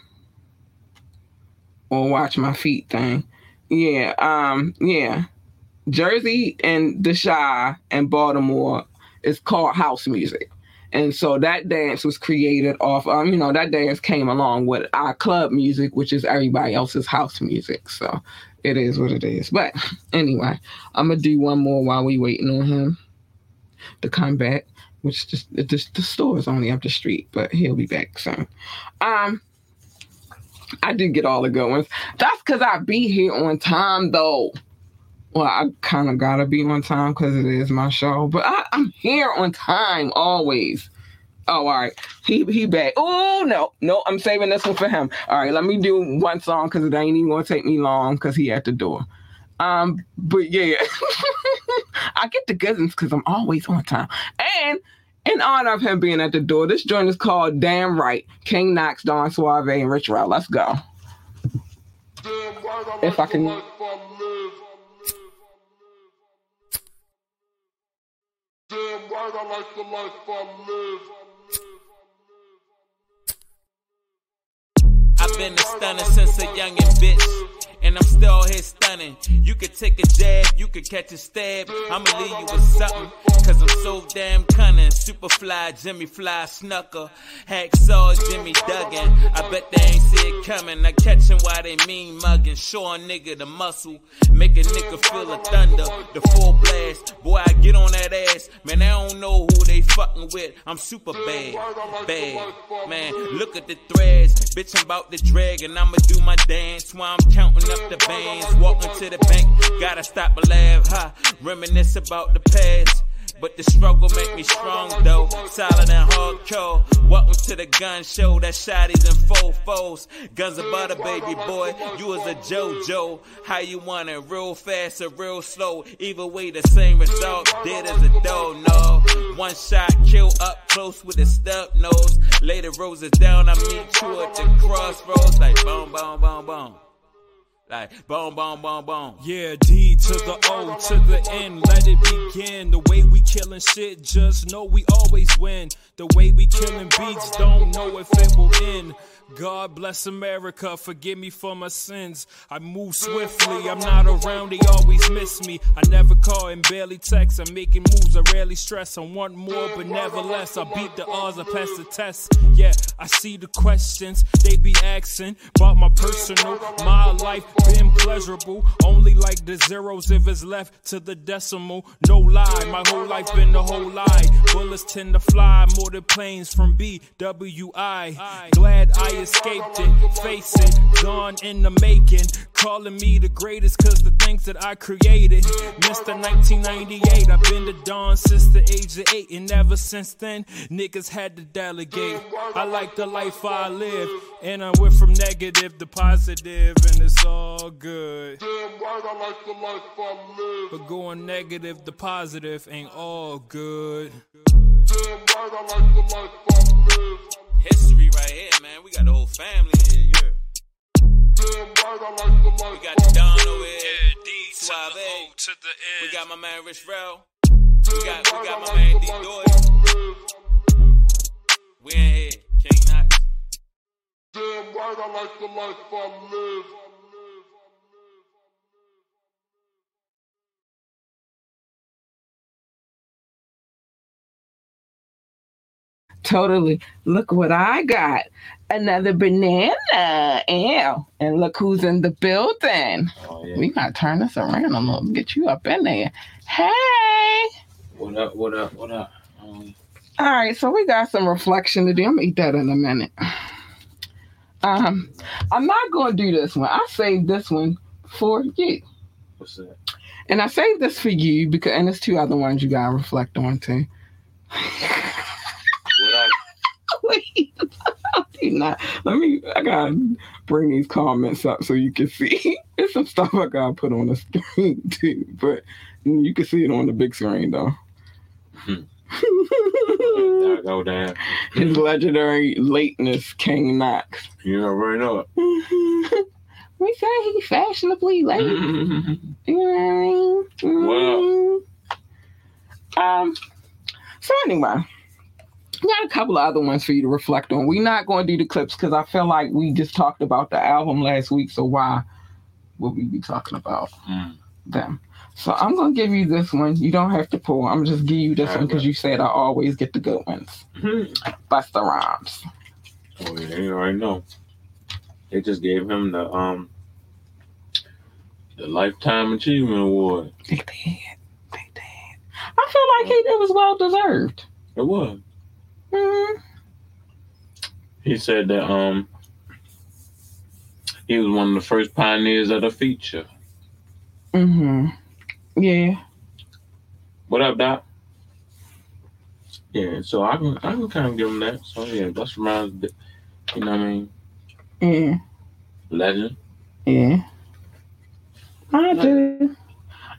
or watch my feet thing. Yeah um yeah. Jersey and the Chi and baltimore is called house music. And so that dance was created off, um, you know, that dance came along with our club music, which is everybody else's house music. So it is what it is. But anyway, I'm gonna do one more while we waiting on him to come back, which just the, store is only up the street, but he'll be back soon. Um, I did get all the good ones. That's because I be here on time though. Well, I kind of gotta be on time because it is my show, but I, am here on time always. Oh, all right. He he back. Oh no, no, I'm saving this one for him. All right, let me do one song because it ain't even gonna take me long because he at the door. Um, but yeah, I get the ones because I'm always on time. And in honor of him being at the door, this joint is called Damn Right. King Knoxx, Don Suave, and Rich Rell. Let's go. If I can. Damn right, I like the life I live. I've been a stunner since a youngin' bitch and I'm still here stunning. You could take a jab, you could catch a stab. I'ma leave you with something, cause I'm so damn cunning. Super fly, Jimmy Fly, Snucker, Hacksaw, Jimmy Duggan. I bet they ain't see it coming. I catch them while they mean mugging. Show a nigga the muscle, make a nigga feel the thunder, the full blast. Boy, I get on that ass, man, I don't know who they fucking with. I'm super bad, bad. Man, look at the threads, bitch, I'm about to drag, and I'ma do my dance while I'm counting up the bands, walking to the bank. Gotta stop and laugh, huh? Reminisce about the past. But the struggle make me strong though, solid and hardcore. Welcome to the gun show, that shotties and faux foes. Guns of butter, baby boy, you was a JoJo. How you want it, real fast or real slow? Either way, the same result, dead as a dough, no. One shot, kill up close with a stub nose. Lay the roses down, I meet you at the crossroads, like boom, boom, boom, boom. Like boom, boom, boom, boom. Yeah, D to the O to the N, let it begin. The way we killing shit, just know we always win. The way we killing beats, don't know if it will end. God bless America, forgive me for my sins. I move swiftly, I'm not around, they always miss me. I never call and barely text, I'm making moves, I rarely stress. I want more, but never less. I beat the odds, I pass the test. Yeah, I see the questions they be asking about my personal. My life been pleasurable, only like the zeros if it's left to the decimal. No lie, my whole life been the whole lie. Bullets tend to fly more than planes from BWI. Glad I escaped it, face it, gone in the making. Calling me the greatest cause the things that I created. Mr. 1998, I've been the dawn since the age of eight, and ever since then, niggas had to delegate. I like the life I live, and I went from negative to positive, and it's all good. But going negative to positive ain't all good. History right here, man. We got the whole family here. You heard? We got the Don over here. Yeah, D to the Suave. O to the N. We got my man Rich Rel. We got we got my man D Doyle. We in here. King Knoxx. Totally. Look what I got. Another banana. Ew. And look who's in the building. Oh, yeah. We gotta turn this around a little, get you up in there. Hey. What up? What up? What up? Um, All right, so we got some reflection to do. I'm gonna eat that in a minute. Um, I'm not gonna do this one. I saved this one for you. what's that? And I saved this for you because and there's two other ones you gotta reflect on too. Wait, do not. Let me. I gotta bring these comments up so you can see. There's some stuff I gotta put on the screen too, but you can see it on the big screen though. There go down. His legendary lateness, King Knoxx. You already know it. we say he fashionably late. You know what I mean? Um. So anyway, got a couple of other ones for you to reflect on. We're not going to do the Clipse because I feel like we just talked about the album last week. So why would we be talking about Mm. them? So I'm going to give you this one. You don't have to pull. I'm just give you this one because you said I always get the good ones. Busta Rhymes. Oh yeah, you already know. They just gave him the um the lifetime achievement award. They did. They did. I feel like he, it was well deserved. It was. Mhm. He said that um he was one of the first pioneers of the feature. Mm-hmm. Yeah. What up, Doc? Yeah, so I can I can kind of give him that. So yeah, that's reminds you know what I mean, Yeah. legend. Yeah. I do.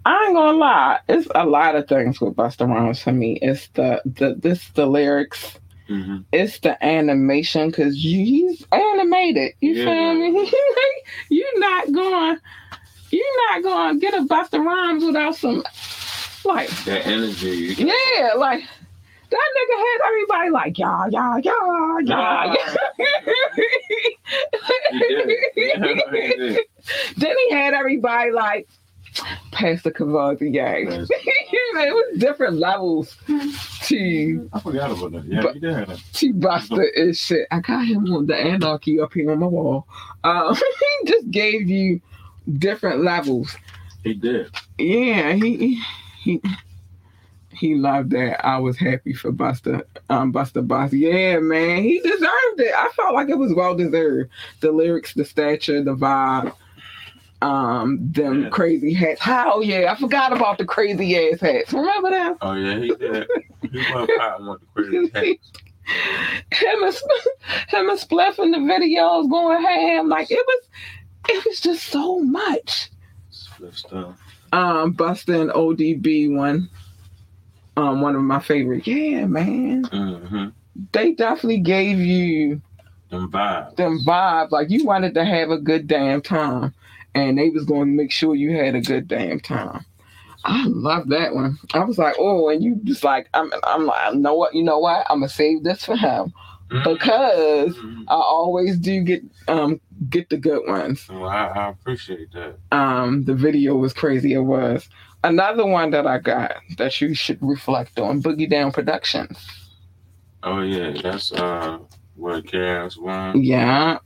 I ain't gonna lie. It's a lot of things with Busta Rhymes for me. It's the the this the lyrics. Hmm It's the animation because he's animated. You Yeah. feel me? you're not going. You're not going to get a Busta Rhymes without some like That energy. yeah, like that nigga had everybody like y'all, y'all, y'all, y'all. He did. Yeah, he then he had everybody like Pass the Courvoisier gang. Yes. it was different levels to I forgot about that. Yeah, But- he did have that. to Busta is shit. I got him on the anarchy up here on my wall. Um, he just gave you different levels. He did. Yeah, he he he loved that. I was happy for Busta. Um, Busta Boss. Yeah, man, he deserved it. I felt like it was well deserved. The lyrics, the stature, the vibe. Um, them Yeah. crazy hats. How yeah, I forgot about the crazy ass hats. Remember that? Oh yeah, he did. He went out with the crazy hat. him and him and Spliff in the videos going ham. Like it was, it was just so much. Split stuff. Um, Busta and ODB one. Um, one of my favorite. Yeah, man. Mm-hmm. They definitely gave you Them vibes. them vibes. Like you wanted to have a good damn time. And they was going to make sure you had a good damn time. I love that one. I was like, oh, and you just like, I'm, I'm like, know what, you know what? I'm gonna save this for him because Mhm. I always do get um get the good ones. Well, I, I appreciate that. Um, the video was crazy. It was another one that I got that you should reflect on. Boogie Down Productions. Oh yeah, that's uh where KRS-One. Yeah.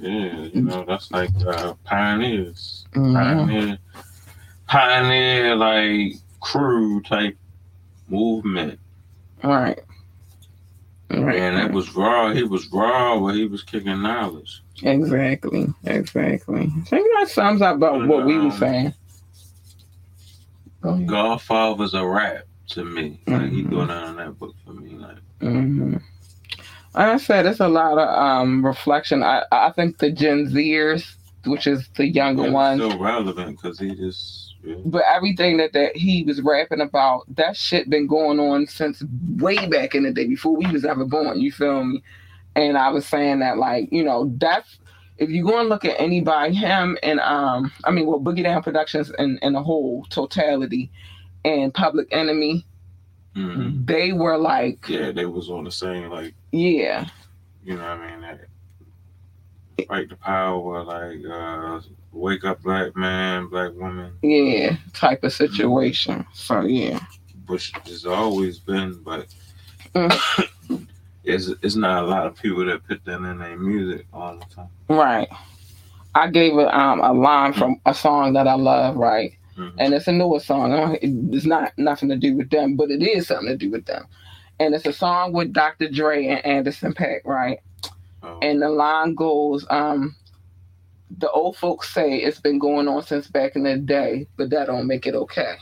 Yeah, you know that's like uh, pioneers, Mhm. pioneer, pioneer like crew type movement. Right. Right. And it was raw. He was raw, but he was kicking knowledge. Exactly. Exactly. I think that sums up about what we were saying. Go ahead. Godfather's a rap to me. Like he go down in that book for me. Like hmm Like I said, it's a lot of um reflection. I I think the Gen Zers, which is the younger it's ones, still relevant because he just yeah. but everything that that he was rapping about, that shit been going on since way back in the day before we was ever born. You feel me? And I was saying that like you know that's if you go and look at anybody, him and um I mean well Boogie Down Productions and and the whole totality and Public Enemy, Mhm. they were like yeah, they was on the same like yeah you know what I mean that fight the power like uh wake up black man, black woman, yeah type of situation. So yeah. which has always been, but Mm. it's it's not a lot of people that put that in their music all the time. Right. I gave it um a line from a song that I love, right? Mhm. And it's a newer song. It's not nothing to do with them, but it is something to do with them. And it's a song with Dr. Dre and Anderson .Paak, right? Oh, And the line goes, um, the old folks say it's been going on since back in the day, but that don't make it okay.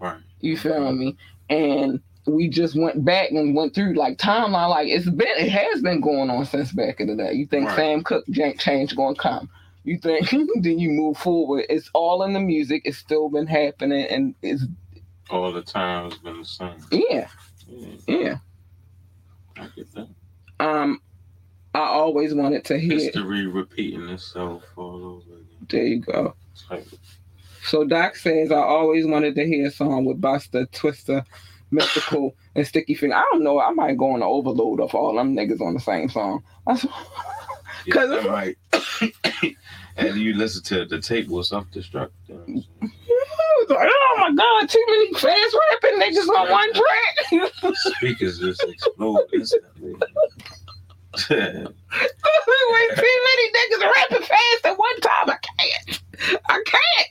right. You feel me? And we just went back and went through like timeline. Like it's been, it has been going on since back in the day. You think Right. Sam Cooke jank change gonna come? You think then you move forward? It's all in the music. It's still been happening, and it's All the time has been the same. yeah, Yeah, yeah. I get that. Um, I always wanted to hear. History repeating itself all over again. There you go. Like, So Doc says I always wanted to hear a song with Busta, Twista, Mystikal, and Sticky Finger. I don't know. I might go on an overload of all them niggas on the same song. That's, yeah, 'Cause- that might. and you listen to the tape was self-destruct. you know what I'm saying? I was like, oh my god, too many fast rapping niggas on one track. Speakers just explode instantly. Way too many niggas rapping fast at one time. I can't. I can't.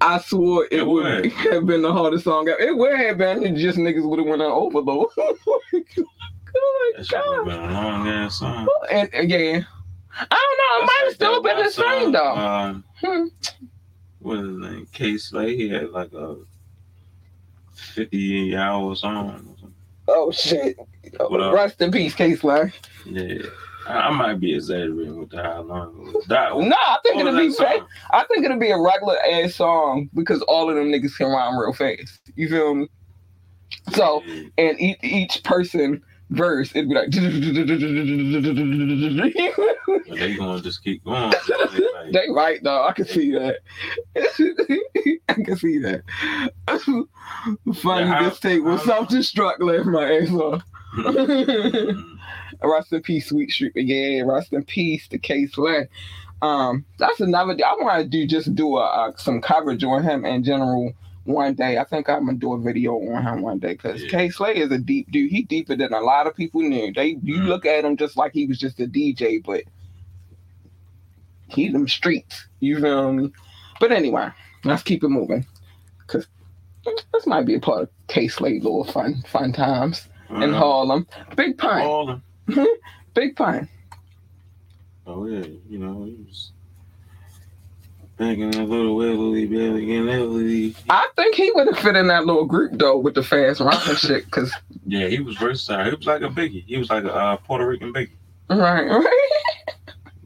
I swore it, It would would. have been the hardest song ever. It would have been. It just niggas would have went on overload. oh my that god. been a long ass song. And, and yeah. I don't know. It might have still been the same though. Um, Hmm. What is his name? Kay Slay. He had like a fifty hour song. or. Oh shit. Up? Rest in peace, Kay Slay. Yeah, I, I might be exaggerating with the how long. That, No, I think it'll be? I think it'll be a regular ass song because all of them niggas can rhyme real fast. You feel me? So and each, each person verse it'd be like they gonna just keep going. Like, they right though. I can see that. I can see that. Funny Yeah, this tape was self-destruct left my ass off. Mm, rest in peace sweet street yeah rest in peace the case left um that's another i want to do just do a, uh some coverage on him in general one day i think i'm gonna do a video on him one day because Yeah. Kay Slay is a deep dude he deeper than a lot of people knew. They you Mhm. look at him just like he was just a dj but he them streets you feel me? But anyway let's keep it moving because this might be a part of Kay Slay little fun fun times in uh, harlem. Big pun. All them. big pun. Oh yeah, you know, he was banging a little willy belly and Italy. I think he would have fit in that little group though with the fast rhyming shit. Cause Yeah, he was versatile. He was like a biggie. He was like a uh, Puerto Rican biggie. right, right.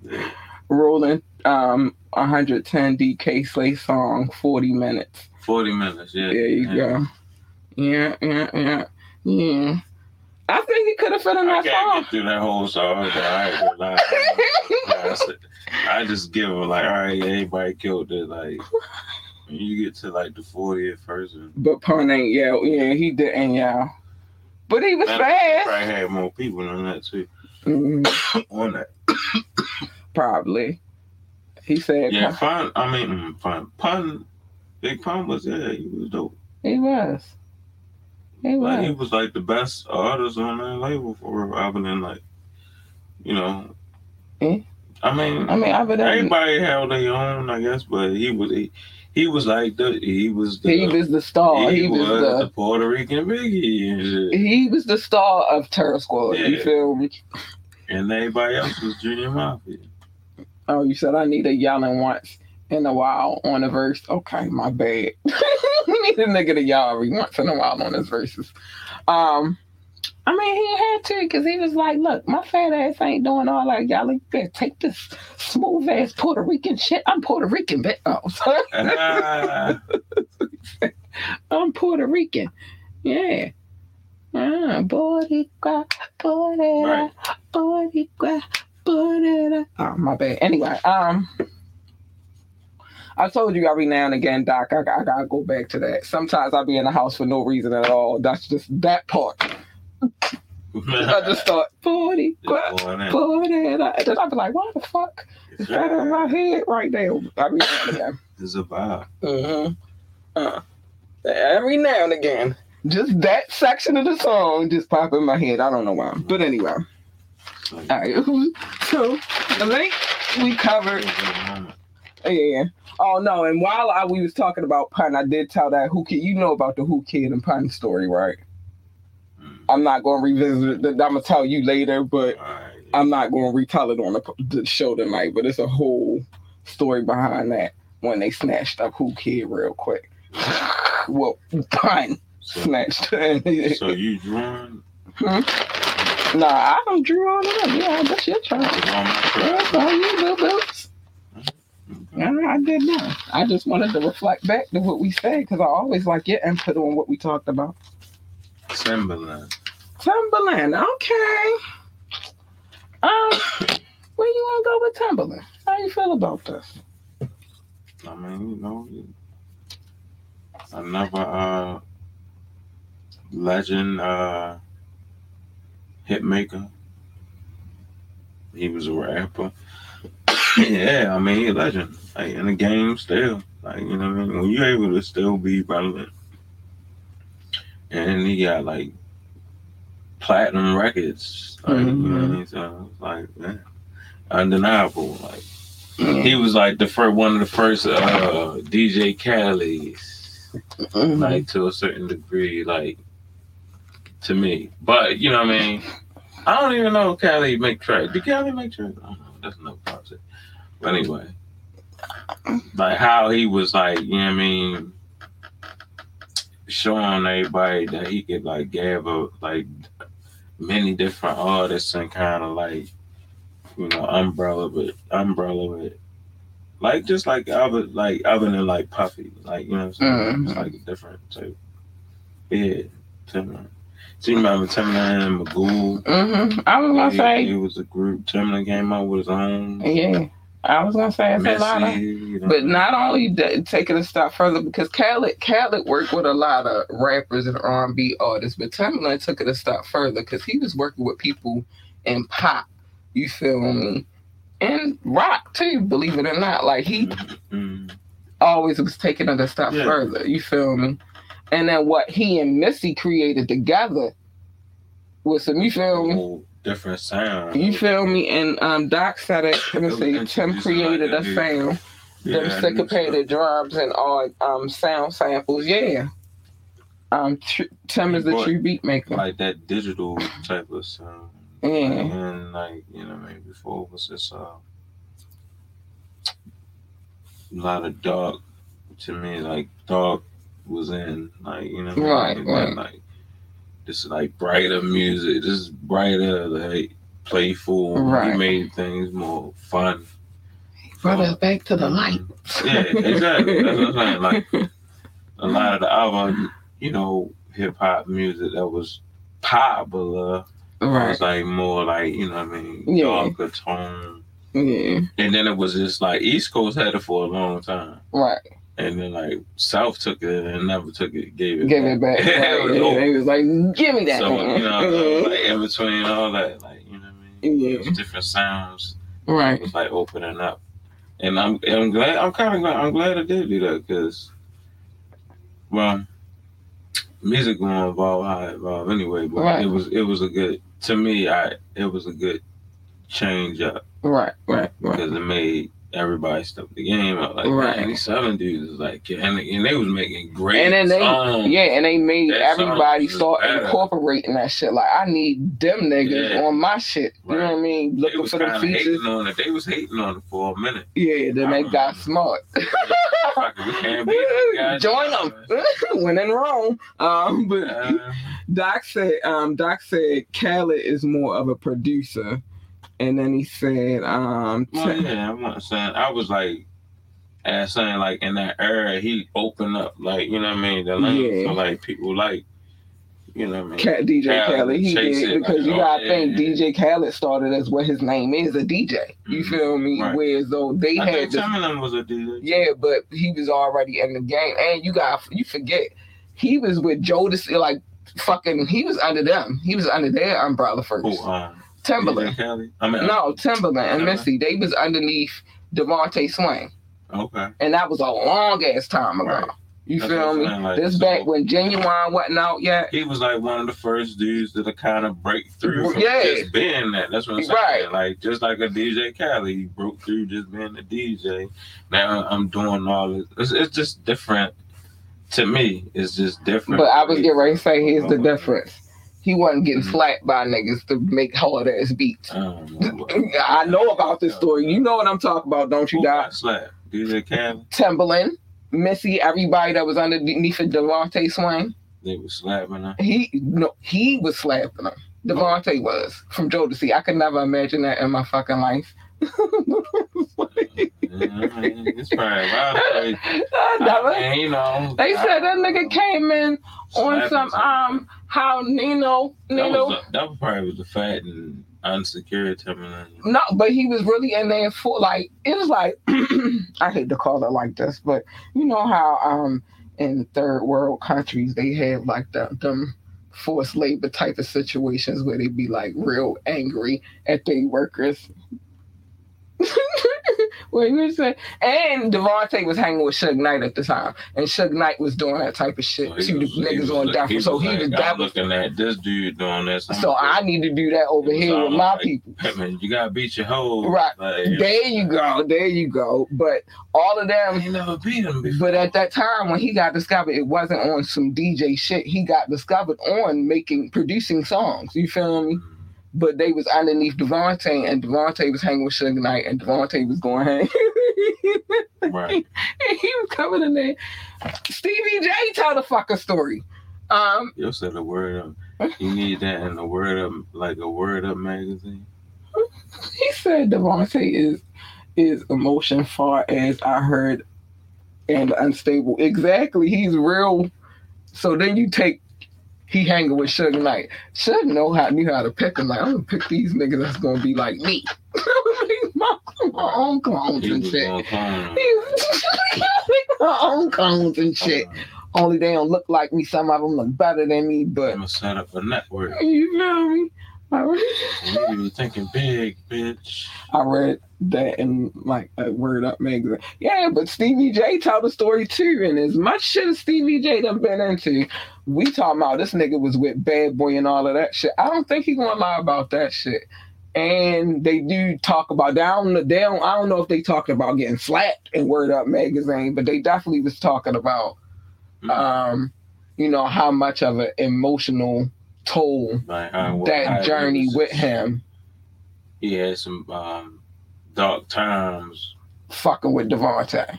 Yeah. Rolling um 110 DK Slay song, 40 minutes. Forty minutes. Yeah. There you yeah. go. Yeah, yeah, yeah, yeah. I think he could have fit in I that can't song. get through that whole song. but I ain't gonna lie. I just give him like, all right, everybody killed it. Like, you get to like the 40th person, But pun ain't yeah, yeah, he didn't, yeah. But he was that fast. probably had more people than that too Mm, on that. probably. He said Yeah, Pun. I mean, mm, Pun. Pun. Big Pun was there. He was dope. he was. He Like, he was. was like the best artist on that label for real, other than like, you know. Eh? I mean, I mean, everybody held their own, I guess, but he was he, he was like the he was the he was the star. he He, was, was the the Puerto Rican Biggie and shit. he was the star of Terror Squad. You Yeah. feel me? and everybody else was Junior Mafia. Oh, you said I need a yelling once in a while on a verse. Okay, my bad. we need a nigga to yell every once in a while on his verses. Um, I mean, he had to because he was like, "Look, my fat ass ain't doing all that yelling. You better take this smooth ass Puerto Rican shit. I'm Puerto Rican, bitch. Oh. Ah, I'm Puerto Rican. Yeah. Ah, Boricua, Right. Boricua, Boricua. Oh, my bad. Anyway, um, I told you every now and again, Doc, I, I gotta go back to that. Sometimes I'll be in the house for no reason at all. That's just that part. I just thought, Boricua, Just going in. Boricua. And I'll be like, why the fuck is that in my head right now and again. It's a vibe. Mm-hmm. Uh, every now and again, just that section of the song just pop in my head. I don't know why, but anyway. All right. So I think we covered. Yeah. Oh no! And while I we was talking about pun, I did tell that Whoo Kid. You know about the Whoo Kid and pun story, right? I'm not going to revisit it. I'm gonna tell you later, but Alright. I'm not going to retell it on the, the show tonight. But it's a whole story behind that when they snatched up Whoo Kid real quick. well, pun So, snatched. so you drawing? Hmm? Nah, I don't drew all of them. Yeah, that's your turn. That's all you do, boots. Mm-hmm. I did not. I just wanted to reflect back to what we said because I always like your input on what we talked about. Timbaland. Timbaland, okay. Um, where you want to go with Timbaland? How you feel about this? I mean, you know, another uh legend uh hit maker. He was a rapper. yeah, I mean, he a legend. Like in the game still. Like, you know what I mean? When you're able to still be relevant. And he got like platinum records. Like, you know what I mean? So like, yeah, undeniable. Like he was like the first one of the first uh DJ Khaled's, Mhm. like to a certain degree, like to me. But you know what I mean? I don't even know if Khaled make tracks. Did Khaled make tracks? I don't know. That's no project. But anyway. Like how he was like, you know what I mean, showing everybody that he could like gather like many different artists and kind of like you know umbrella with umbrella with like just like other like other than like puffy like you know what I'm saying it's Mhm. like a different type yeah Timbaland you remember Timbaland and Magoo Mhm. I was gonna it, say, it was a group Timbaland came out with his own yeah. I was gonna say it's a lot of you know. But not only that, it a step further because Khaled, Khaled worked with a lot of rappers and R&B artists, but Timbaland took it a step further because he was working with people in pop. You feel me? And rock too, believe it or not. Like he Mm, always was taking it a step Yeah. further. You feel me? And then what he and Missy created together was some. You feel me? Different sound You feel me? And um, Doc said it. Let me see. Tim created a sound Yeah, them syncopated drums and all um sound samples. Yeah. Um, tr- Tim is the true beat maker. like that digital type of sound Yeah. and like you know maybe before it was just uh a lot of dark to me like dark was in like you know Right, right. like this like brighter music this is brighter like playful Right. he made things more fun He Brought us back to the light. yeah exactly that's what I'm saying like a lot of the other you know hip hop music that was popular Right. it's like more like you know what I mean Yeah. darker tone Yeah. And then it was just like East Coast had it for a long time. Right. And then like South took it and never took it, gave it Give back. it back. It Right. was Yeah. They was like, give me that. So, you know, like in between all that, like, you know what I mean? Yeah. It was different sounds. It right. was like opening up. And I'm I'm glad I'm kind of glad I'm glad I did do that because, well, music gonna evolve how it evolve anyway. But Right. it was it was a good to me. I it was a good change up Right. Right. Right. because it made everybody step the game up. Like Right. man, these seven dudes is like, and, and they was making great And then they, songs. yeah, and they made That everybody was start better. incorporating that shit. Like, I need them niggas Yeah. on my shit. You know what I mean? They Looking was for the features. hating on it. They was hating on it for a minute. Yeah, then they I got remember. smart. Fuck it, we can't beat these guys. Join them when in Rome. Um, but Uh, Doc said, um, Doc said Khaled is more of a producer, and then he said, um, Well, yeah, I'm not saying I was like, as saying like in that era, he opened up like you know what I mean, the lane Yeah. for like people like, you know what I mean. DJ Khaled Khaled, he did it, because like, you oh, gotta yeah, think yeah. DJ Khaled started as what his name is, a DJ. You Mhm. feel me? Right. Whereas though they I had this Timbaland was a DJ. Yeah, but he was already in the game, and you got you forget he was with Jodeci, like fucking. He was under them. He was under their umbrella first. Who, um, Timbaland. I mean, No, Timbaland and. Missy. They was underneath DeVante Swing, okay. and that was a long ass time ago. Right. You That's feel me? like, this so- back when Ginuwine wasn't out yet. He was like one of the first dudes to kind of break through from Yeah. just being that. That's what I'm saying. Right. Like just like a DJ Khaled, he broke through just being a DJ. Now I'm doing all this. It's, it's just different. To me, it's just different. But I was getting ready to say, here's the difference. He wasn't getting Mhm. slapped by niggas to make hard ass beats. I know. I know about this story. You know what I'm talking about, don't you, Doc? slapped? DJ Khaled. Timbaland, Missy, everybody that was underneath of DeVante Swing. They was slapping her. He no, he was slapping them. DeVante was from Jodeci. I could never imagine that in my fucking life. Yeah, I mean, it's probably wild. Like, I I mean, you know, They said that nigga came in on some um how Nino That Nino was, the, that was probably was the fat and unsecure Timbaland. no, but he was really in there for like it was like I hate to call it like this, but you know how um in third world countries they have like the them forced labor type of situations where they be like real angry at their workers. what you say? And DeVante was hanging with Suge Knight at the time, and Suge Knight was doing that type of shit So he to the was- he niggas on death. he was like, looking at this dude doing this. So I need to do that over here with my like, people. Man, you gotta beat your hoe. Right. Like, There you go. There you go. But all of them. You never beat him before. But at that time, when he got discovered, it wasn't on some DJ shit. He got discovered on making, producing songs. You feel me? Mm. But they was underneath DeVante, and DeVante was hanging with Suge Knight, and DeVante was going hang. Right. he was coming in there. Stevie J tell the fucking story. Um, You said a word up. You need that in a word up, like a word up magazine. he said DeVante is is emotion far as I heard and unstable. Exactly. He's real. So then you take he hanging with Suge Knight. Suge know how knew how to pick him. Like I'm gonna pick these niggas that's gonna be like me. my, my own clones and shit. my own clones and shit. Only they don't look like me. Some of them look better than me, but I'm gonna set up a network. you feel me? I You were thinking big, bitch. I read that in like a Word Up magazine. Yeah, but Stevie J told the story too, and as much shit as Stevie J done been into, we talking about this nigga was with Bad Boy and all of that shit. I don't think he gonna lie about that shit. And they do talk about down the down. I don't know if they talked about getting slapped in Word Up magazine, but they definitely was talking about, Mm. um, you know, how much of an emotional toll Like how that journey was- with him He had some um, dark times. fucking with DeVante.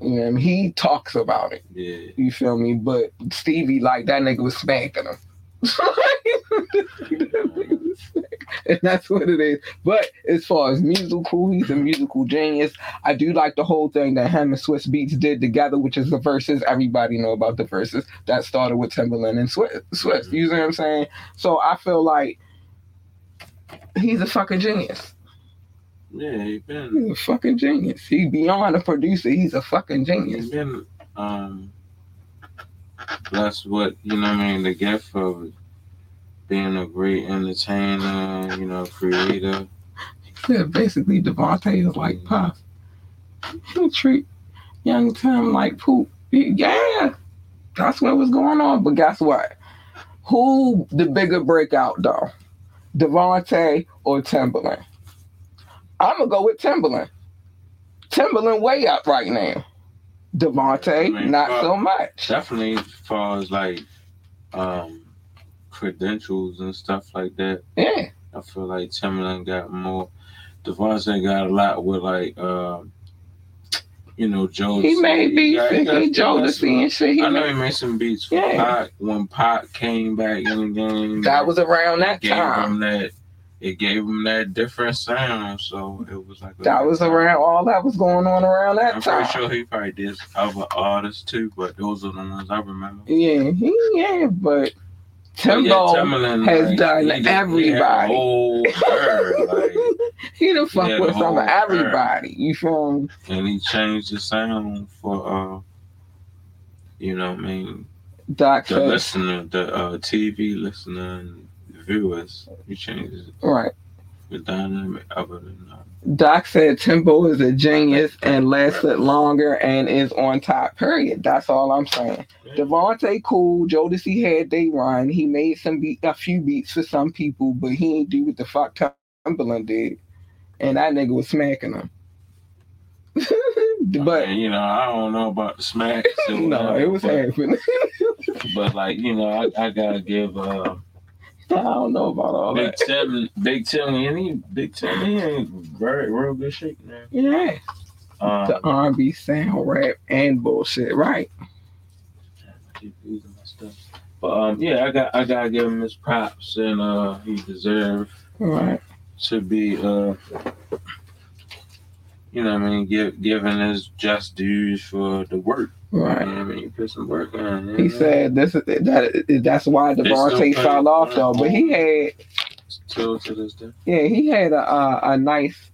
You know, I mean? he talks about it. Yeah. You feel me? But Stevie, like that nigga was spanking him. and that's what it is. But as far as musical, he's a musical genius. I do like the whole thing that him and Swizz Beatz did together, which is the Verzuz. Everybody know about the Verzuz that started with Timbaland and Swizz. Swizz you see what I'm saying? So I feel like he's a fucking genius. Yeah, he been He's a fucking genius. He beyond a producer. He's a fucking he's genius. been um blessed with, you know what I mean, the gift of being a great entertainer, you know, creator. Yeah, basically DeVante is like Puff. He'll treat young Tim like poop. Yeah, that's what was going on. But guess what? Who the bigger breakout though? DeVante or Timbaland? I'm gonna go with Timbaland. Timbaland way up right now. DeVante, I mean, not so much. Definitely as far as like um credentials and stuff like that. Yeah, I feel like Timbaland got more. DeVante got a lot with like, um, you know, Joe. he made beats and he Jodeci and shit. He I know made, he made some beats for Yeah. Pac when Pac came back in the game. that was around that gave time. him that. It gave him that different sound, so it was like That was around all that was going on around that I'm time. pretty sure he probably did other artists too, but those are the ones I remember. Yeah, he, yeah, but But yeah, Timbaland, has like, done he he everybody. whole herd, like, he done fuck with some of everybody. You feel me? and he changed the sound for uh you know what I mean Doc the listener the uh TV listener and viewers he changes it. right. the dynamic other than uh, Doc said Timbo is a genius and lasted longer and is on top. Period. That's all I'm saying. DeVante cool. Jodeci had they run. He made some beat, a few beats for some people, but he ain't do what the fuck Timbaland did, and that nigga was smacking him. but you know I don't know about the smack. no, it was but, happening. but like you know I, I gotta give uh I don't know about all Big that. Tim Big Tim and he Big Tim he ain't very real good shape man Yeah, the um, R&B sound, rap, and bullshit. Right. I keep losing my stuff. But um, yeah, I got I gotta give him his props, and uh, he deserves Right. to be uh, you know, what I mean, give given his just dues for the work. You know Right. what I mean, you put some work in. you He know? said this is that. That's why DeVante fell off though. But he had still to this day. Yeah, he had a a, a nice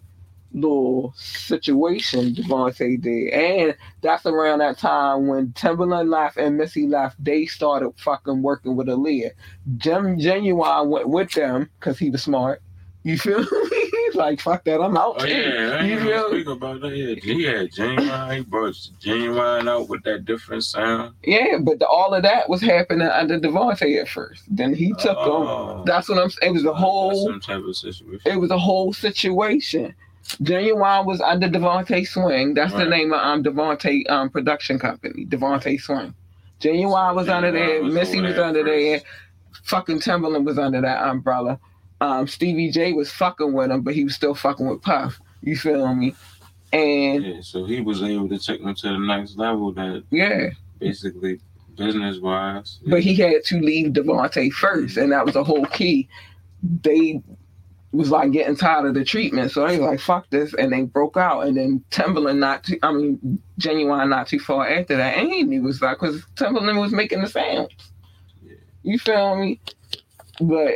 little situation DeVante did, and that's around that time when Timbaland left and Missy left. They started fucking working with Aaliyah. Jim Ginuwine went with them because he was smart. You feel me? He's like, fuck that, I'm out. Oh yeah, I you ain't feel speak about that. Yeah, he had Ginuwine. He brought Ginuwine out with that different sound. Yeah, but the, all of that was happening under DeVante at first. Then he took Oh. him. That's what I'm. saying. It was a whole. some type of situation. it was a whole situation. Ginuwine was under DeVante Swing. That's the name of um DeVante um production company, DeVante Swing. Ginuwine was under there. Ginuwine was Missy was under there. Fucking Timbaland was under that umbrella. Um, Stevie J was fucking with him, but he was still fucking with Puff. You feel me? And Yeah, so he was able to take them to the next level. That yeah, basically business wise. but he had to leave DeVante first, and that was a whole key. They was like getting tired of the treatment, so they was like, "Fuck this," and they broke out. And then Timbaland, not too, I mean, Ginuwine, not too far after that, and he knew was like, because Timbaland was making the sounds. Yeah. You feel me? But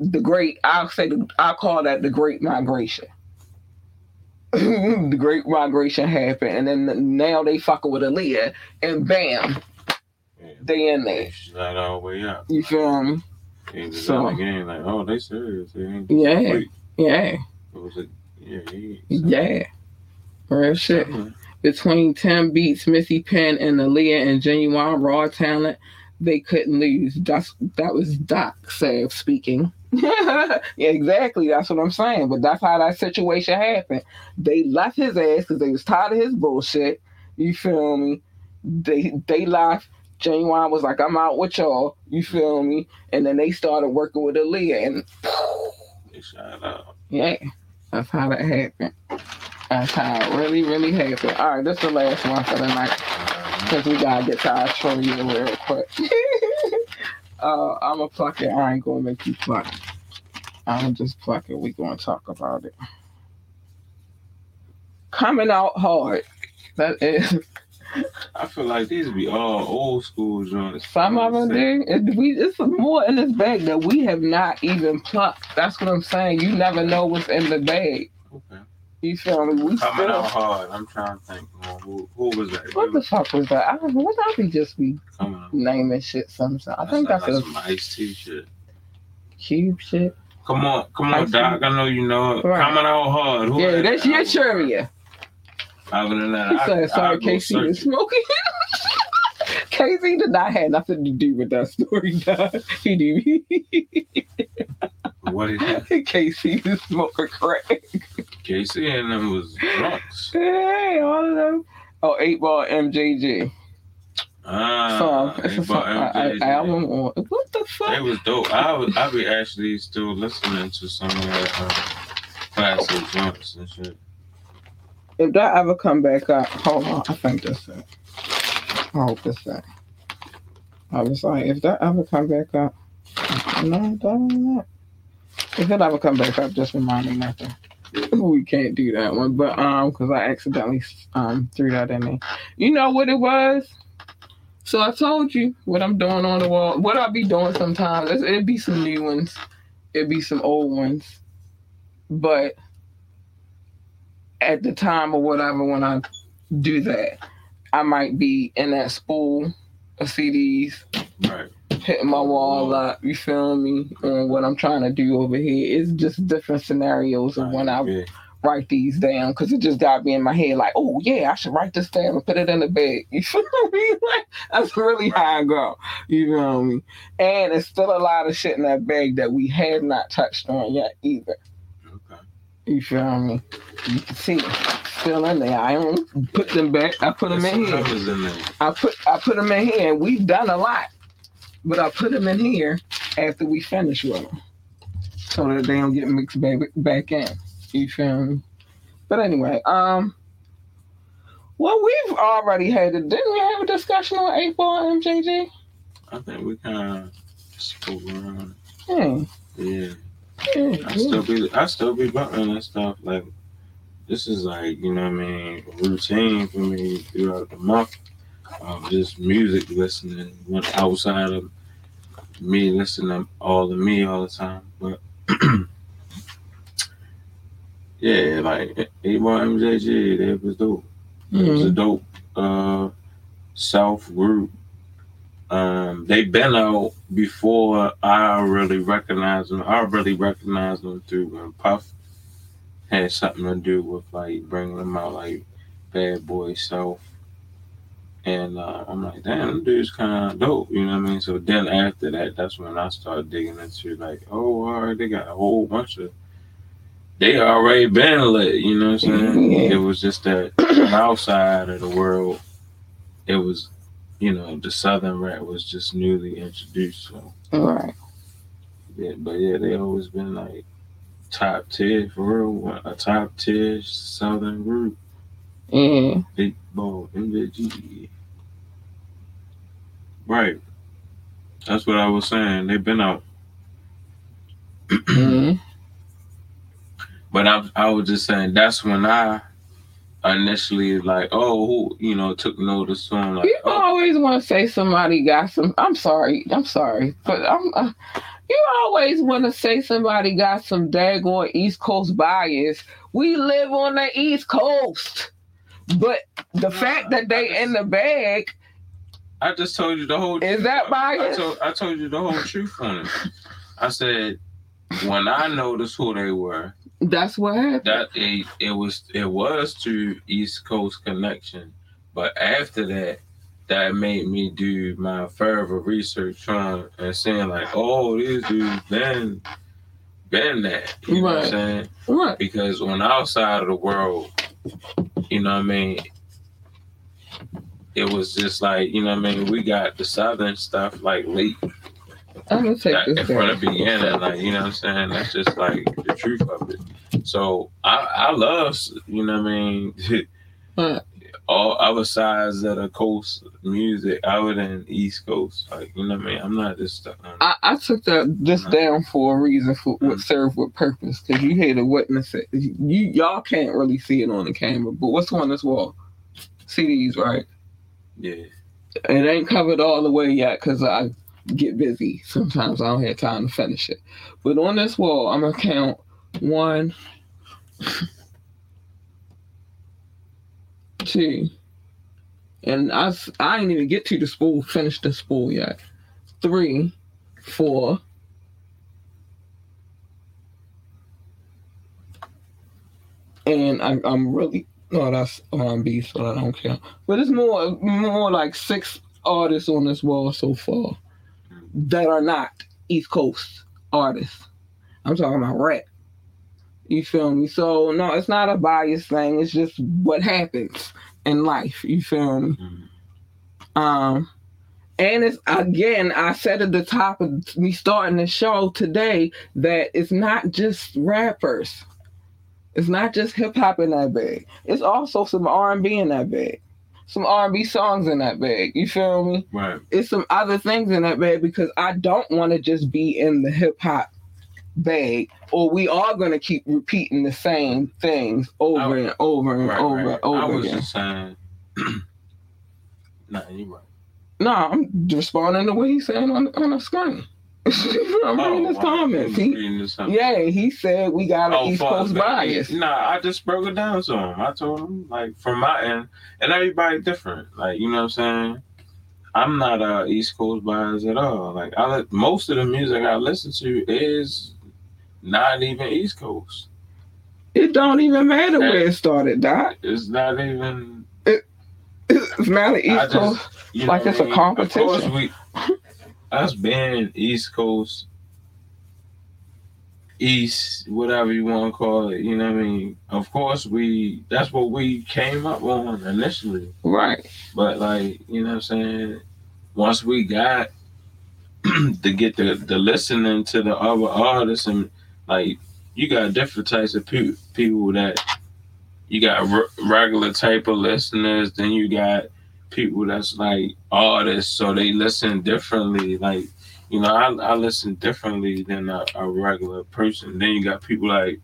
the great, I'll say, the, I'll call that the Great Migration. the Great Migration happened, and then now they fucking with Aaliyah, and bam, Yeah. they in there. Shot all the way up. You feel me? Was So- the game like, oh, they serious. They Yeah. Yeah, it was a yeah, he, yeah. Real shit. Between Tim Beats, Missy Penn, and Aaliyah and Ginuwine Raw Talent, they couldn't lose. That's that was Doc Sav speaking. Yeah, exactly. That's what I'm saying. But that's how that situation happened. They left his ass because they was tired of his bullshit. You feel me? They they left. Ginuwine was like, I'm out with y'all. You feel me? And then they started working with Aaliyah, and They shot out. yeah, that's how that happened. That's how it really, really happened. All right, this is the last one for the night because we gotta get to our trivia real quick. uh, I'm gonna pluck it. I ain't gonna make you pluck. I'm just pluck it. We gonna talk about it. Coming out hard. That is I feel like these be all old school joints. some of them. There, it, we it's more in this bag that we have not even plucked. That's what I'm saying. You never know what's in the bag. Okay. You feel me? We Coming out still. hard. I'm trying to think. Who, who was that? What the fuck was that? I. What I be just be out. naming shit sometimes. I think That that's sound a like some Ice T shit. cube shit. Come on, come on. Doc. I know you know it. Right. Coming out hard. Who Yeah, that? that's your trivia. Other than that, He I, said, sorry, Casey search was it. smoking. Casey did not have nothing to do with that story, dog. He did. What is that? Casey was smoking crack. Casey and them was drunks. Hey, all of them. Oh, 8 Ball MJG. Ah, song. It's a song. bought I- I- MJs. album on. What the fuck? was dope. I was, I be actually still listening to some of that um, classic joints and shit. If that ever come back up, hold on. I think that's it. I hope it's that. I was like, if that ever come back up, no, that. If it ever come back up, just remind me nothing. We can't do that one, but um, because I accidentally um threw that in there. You know what it was? So I told you what I'm doing on the wall. What I be doing sometimes. It'd be some new ones. It'd be some old ones. But at the time or whatever, when I do that, I might be in that spool of CDs, Right. hitting my wall up. You feel me? On what I'm trying to do over here is just different scenarios of when I Yeah. write these down because it just got me in my head like, oh yeah, I should write this down and put it in the bag. You feel me? Like, that's really how I go. You feel me? And it's still a lot of shit in that bag that we have not touched on yet either. You feel me? You can see still in there. I don't put them back. I put them There's in here. in. I put I put them in here. and We've done a lot, but I put them in here after we finish with them, so that they don't get mixed back back in. You feel me? But anyway, um, well, we've already had it. Didn't we have a discussion on eight ball MJG? I think we kind of spoke around. Yeah, Yeah. Yeah, I still be I still be bumping and stuff. Like this is like, you know what I mean, a routine for me throughout the month of just music listening when outside of me listening all to me all the time. But yeah, like 8 Ball MJG, that was dope. It was a Mhm. dope uh South group. Um they been out before I really recognized them. I really recognized them through when Puff had something to do with like bringing them out like Bad Boy Self. And uh, I'm like, damn, them dudes kind of dope, you know what I mean? So then after that, that's when I started digging into like, oh, all right, they got a whole bunch of, they already been lit, you know what I'm saying? Yeah. It was just that outside of the world, it was, you know, the Southern rap was just newly introduced. So, All right. yeah, but yeah, they always been like top tier for real, a top tier Southern group. Yeah. Big ball, MJG. Right. That's what I was saying. They've been out. Mhm. But I, I was just saying that's when I initially like, oh, who, you know, took notice him. Like, People oh, always want to say somebody got some. I'm sorry. I'm sorry, but I'm. Uh, you always want to say somebody got some daggone East Coast bias. We live on the East Coast, but the fact that they in the bag I just told you the whole. Is that I bias? told, I told you the whole truth on it. I said when I noticed who they were, That's what happened. that it, it was it was to East Coast connection, but after that, that made me do my further research on and saying like, oh, these dudes been been that, you know what I'm saying? What? Because on outside of the world, you know what I mean. It was just like you know what I mean. We got the southern stuff like late I'm gonna take this in front of beginning, like you know what I'm saying. That's just like the truth of it. So I I love you know what I mean. Huh. All other sides of the coast music other than East Coast, like you know what I mean. I'm not just. I, I took that this down for a reason for what mm. served with purpose because you hear to witness it. You y'all can't really see it on the camera, but what's on this wall? CDs, right? yeah, It ain't covered all the way yet because I get busy. Sometimes I don't have time to finish it. But on this wall, I'm gonna count one, two, and I, I didn't even get to the spool, finish the spool yet. Three, four. And I, I'm really no, that's R&B, so I don't care. But it's more more like six artists on this wall so far that are not East Coast artists. I'm talking about rap. You feel me? So no, it's not a bias thing. It's just what happens in life. You feel me? Mhm. Um, and it's again, I said at the top of me starting the show today that it's not just rappers. It's not just hip hop in that bag. It's also some R and B in that bag, some R and B songs in that bag. You feel me? Right. It's some other things in that bag because I don't want to just be in the hip hop bag, or we are going to keep repeating the same things over and over and Right, over right. and over I was again. just saying. nah, you right. No, I'm responding to what he's saying on on the screen. I'm reading oh, his wow. comments. He, reading this something. yeah, he said we got an Oh, East Coast bias. Nah, I just broke it down to him. I told him, like, from my end, and everybody different. Like, you know what I'm saying? I'm not a East Coast bias at all. Like, I li- most of the music I listen to is not even East Coast. It don't even matter where it started, Doc. It's not even. It, It's not an East just- Coast. Like it's a mean? Of course, competition. we us being East Coast, East, whatever you want to call it. You know what I mean? Of course, we that's what we came up on initially. Right. But like, you know what I'm saying? Once we got to get the, the listening to the other artists and like you got different types of pe- people that you got r- regular type of listeners, then you got people that's like artists, so they listen differently. Like, you know, I, I listen differently than a, a regular person. Then you got people like,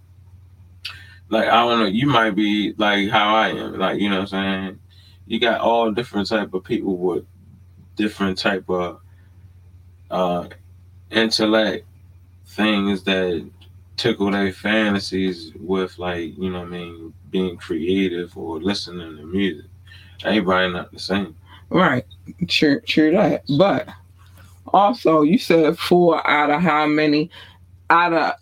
like I don't know, you might be like how I am, like you know what I'm saying. You got all different type of people with different type of uh intellect things that tickle their fantasies with like you know what I mean being creative or listening to music. Everybody not the same. Right. True, true that. But also, you said four out of how many? Out of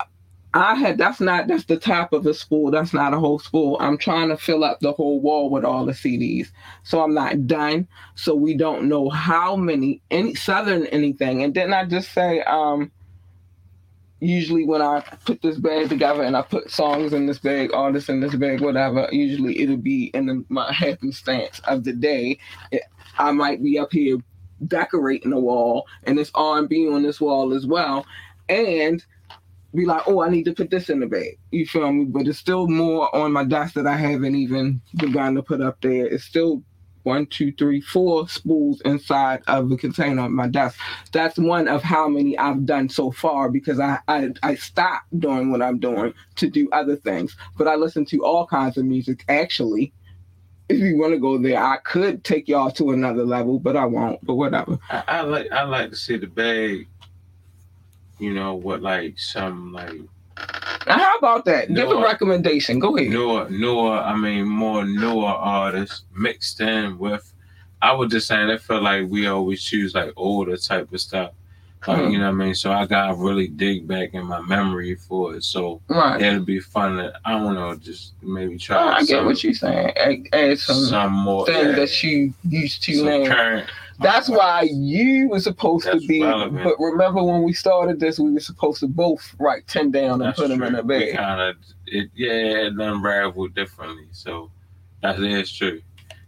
I had that's not that's the top of the spool. That's not a whole spool. I'm trying to fill up the whole wall with all the CDs, so I'm not done. So we don't know how many any southern anything. And didn't I just say um? Usually when I put this bag together and I put songs in this bag, artists in this bag, whatever, usually it'll be in the, my happenstance of the day. It, I might be up here decorating the wall and it's R&B on this wall as well. And be like, oh, I need to put this in the bag. You feel me? But it's still more on my desk that I haven't even begun to put up there. It's still one, two, three, four spools inside of the container on my desk. That's one of how many I've done so far because I, I I stopped doing what I'm doing to do other things. But I listen to all kinds of music actually. If you want to go there, I could take y'all to another level, but I won't. But whatever. I, I like I like to see the bag, you know, what like some like how about that? Give a recommendation. Go ahead. newer newer I mean more newer artists mixed in with I would just say I feel like we always choose like older type of stuff. Like, you hmm. know what I mean? So I gotta really dig back in my memory for it. So Right. it'll be fun to I don't know, just maybe try Oh, I get what you're saying. Add, add some, some more things yeah, that you used to some name. current That's why you were supposed to be. relevant. But remember when we started this, we were supposed to both write ten down and That's put them in a bag. kind of it, yeah, it unraveled differently. So that is true.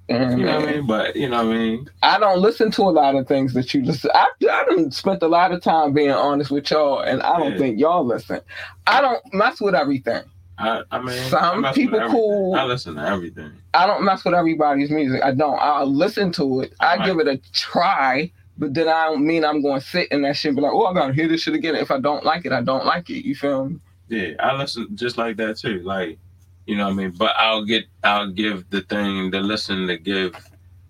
And, You know what uh, I mean? But you know what I mean? I don't listen to a lot of things that you listen. I I done spent a lot of time being honest with y'all, and I don't Yeah. think y'all listen. I don't mess with everything. I, I mean, Some I people cool. I listen to everything. I don't mess with everybody's music. I don't. I'll listen to it. I Right. give it a try, but then I don't mean I'm going to sit in that shit and be like, oh, I gotta hear this shit again. If I don't like it, I don't like it. You feel me? Yeah, I listen just like that too. Like, you know what I mean? But I'll get, I'll give the thing, the listen to give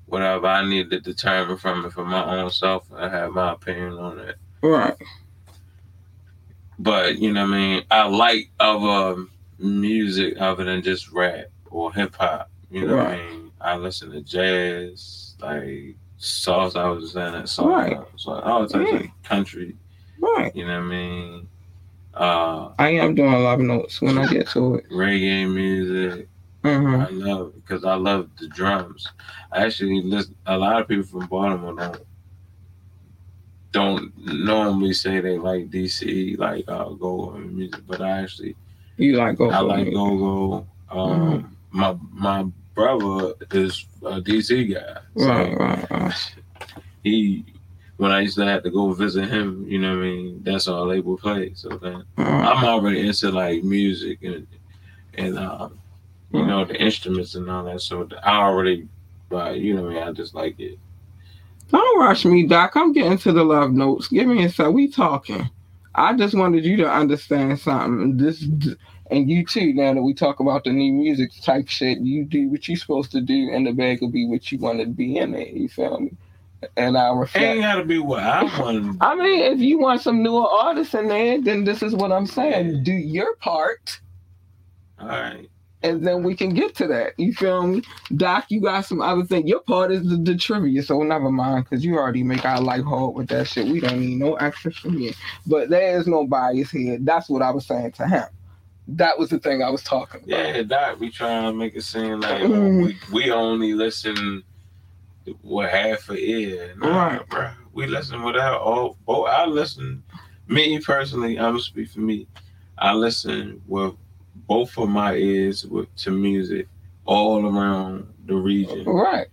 whatever I need to determine from it for my own self. I have my opinion on it. Right. But you know what I mean? I like other music other than just rap or hip hop. You know what I mean? I listen to jazz, like sauce. I was saying that sauce, Right. so all types Yeah. of mm. country. Right. You know what I mean? Uh, I am doing love notes when I get to it. reggae music. hmm I love because I love the drums. I actually listen. A lot of people from Baltimore don't don't normally say they like DC, like uh, go music, but I actually You like go? I like go go. Um, My my brother is a DC guy. So Right, right, right. He when I used to have to go visit him, you know what I mean. That's all they would play. So then. I'm already into like music and and um, you know the instruments and all that. So I already, uh, you know, what I mean, I just like it. Don't rush me, Doc. I'm getting to the love notes. Give me a sec. We talking. I just wanted you to understand something. This and you too. Now that we talk about the new music type shit, you do what you're supposed to do, and the bag will be what you want to be in it. You feel me? And I It ain't reflect. gotta be what I want. I mean, if you want some newer artists in there, then this is what I'm saying. Yeah. Do your part, All right. and then we can get to that. You feel me? Doc, you got some other thing. Your part is the, the trivia, so never mind, because you already make our life hard with that shit. We don't need no extra from you. But there is no bias here. That's what I was saying to him. That was the thing I was talking about. Yeah, Doc, we trying to make it seem like Mm. we, we only listen with half a ear. Nah, Right. bro. We listen without all. Both I listen. Me personally, I'm gonna speak for me. I listen with both of my ears with to music all around the region. Right.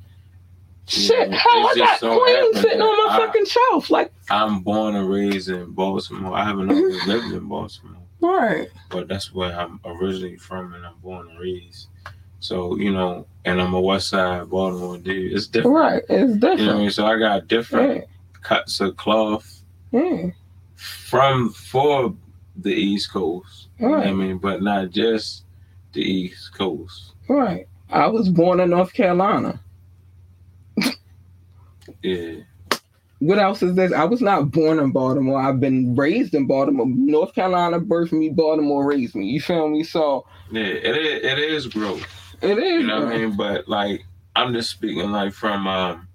Yeah, Shit, hell, I it's got so Queen sitting on my I- fucking shelf. Like, I'm born and raised in Baltimore. I haven't always lived in Baltimore. right. but that's where I'm originally from and I'm born and raised. So, you know, and I'm a West Side Baltimore dude. It's different. Right. It's different. You know what I mean? So I got different Yeah. cuts of cloth Yeah. from for the East Coast. Know I mean? But not just the East Coast. Right. I was born in North Carolina. Yeah. What else is this? I was not born in Baltimore. I've been raised in Baltimore. North Carolina birthed me. Baltimore raised me. You feel me? So Yeah. It is it is growth. It is. You know what I mean? But like I'm just speaking like from um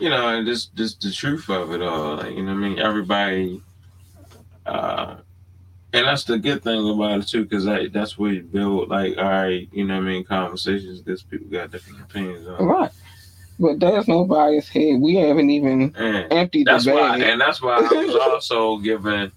you know, and just just the truth of it all. Like, you know what I mean? Everybody uh and that's the good thing about it too, because that, that's where you build like all right, you know what I mean, conversations because people got different opinions on. Right. But there's no bias here. We haven't even And emptied that's the why bag. and that's why I was also given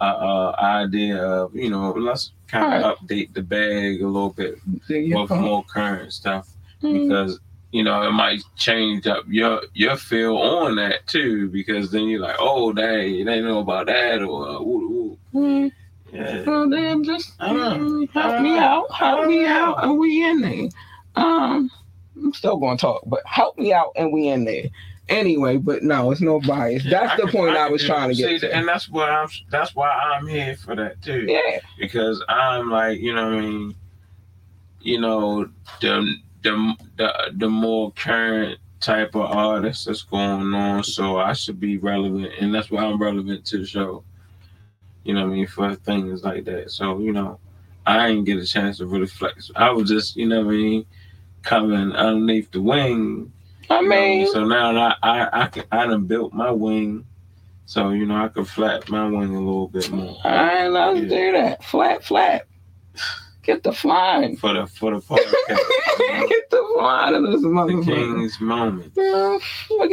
a, a idea of, you know, let's kind of update the bag a little bit with go. more current stuff. Mhm. because you know it might change up your your feel on that too because then you're like oh dang they know about that or uh, ooh, ooh. Mhm. yeah Well, then just I know. mm, help me out, help me out, and we in there. Um, I'm still gonna talk, but help me out, and we in there. Anyway, but no, it's no bias. That's I the can- point I, can was trying to get see, to. and that's why I'm that's why I'm here for that too. Yeah, because I'm like you know what I mean? You know the the the, the more current type of artist that's going on so I should be relevant and that's why I'm relevant to the show. You know what I mean? For things like that. So you know I ain't get a chance to really flex. I was just you know what I mean coming underneath the wing I know I mean, so now I I I, can, I done built my wing so you know I can flap my wing a little bit more all right, let's Yeah. do that. Flat, flat. Get the flying. for the for the podcast Get the flying in this the king's moment. Yeah,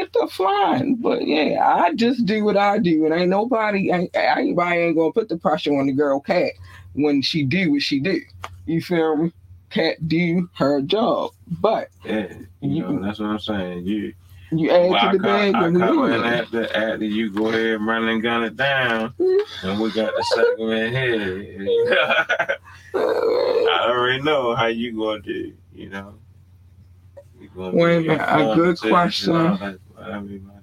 at the flying. But yeah, I just do what I do, and ain't nobody, ain't, anybody ain't gonna put the pressure on the girl cat when she do what she do. You feel me? Cat do her job, but Yeah, you know that's what I'm saying. You, you add well, to the bag and we come in in there. after after you go ahead and run and gun it down, mm-hmm. and we got the segment here. I already know how you gonna do. You know. Wait a minute, a good informative and all question. that for everybody.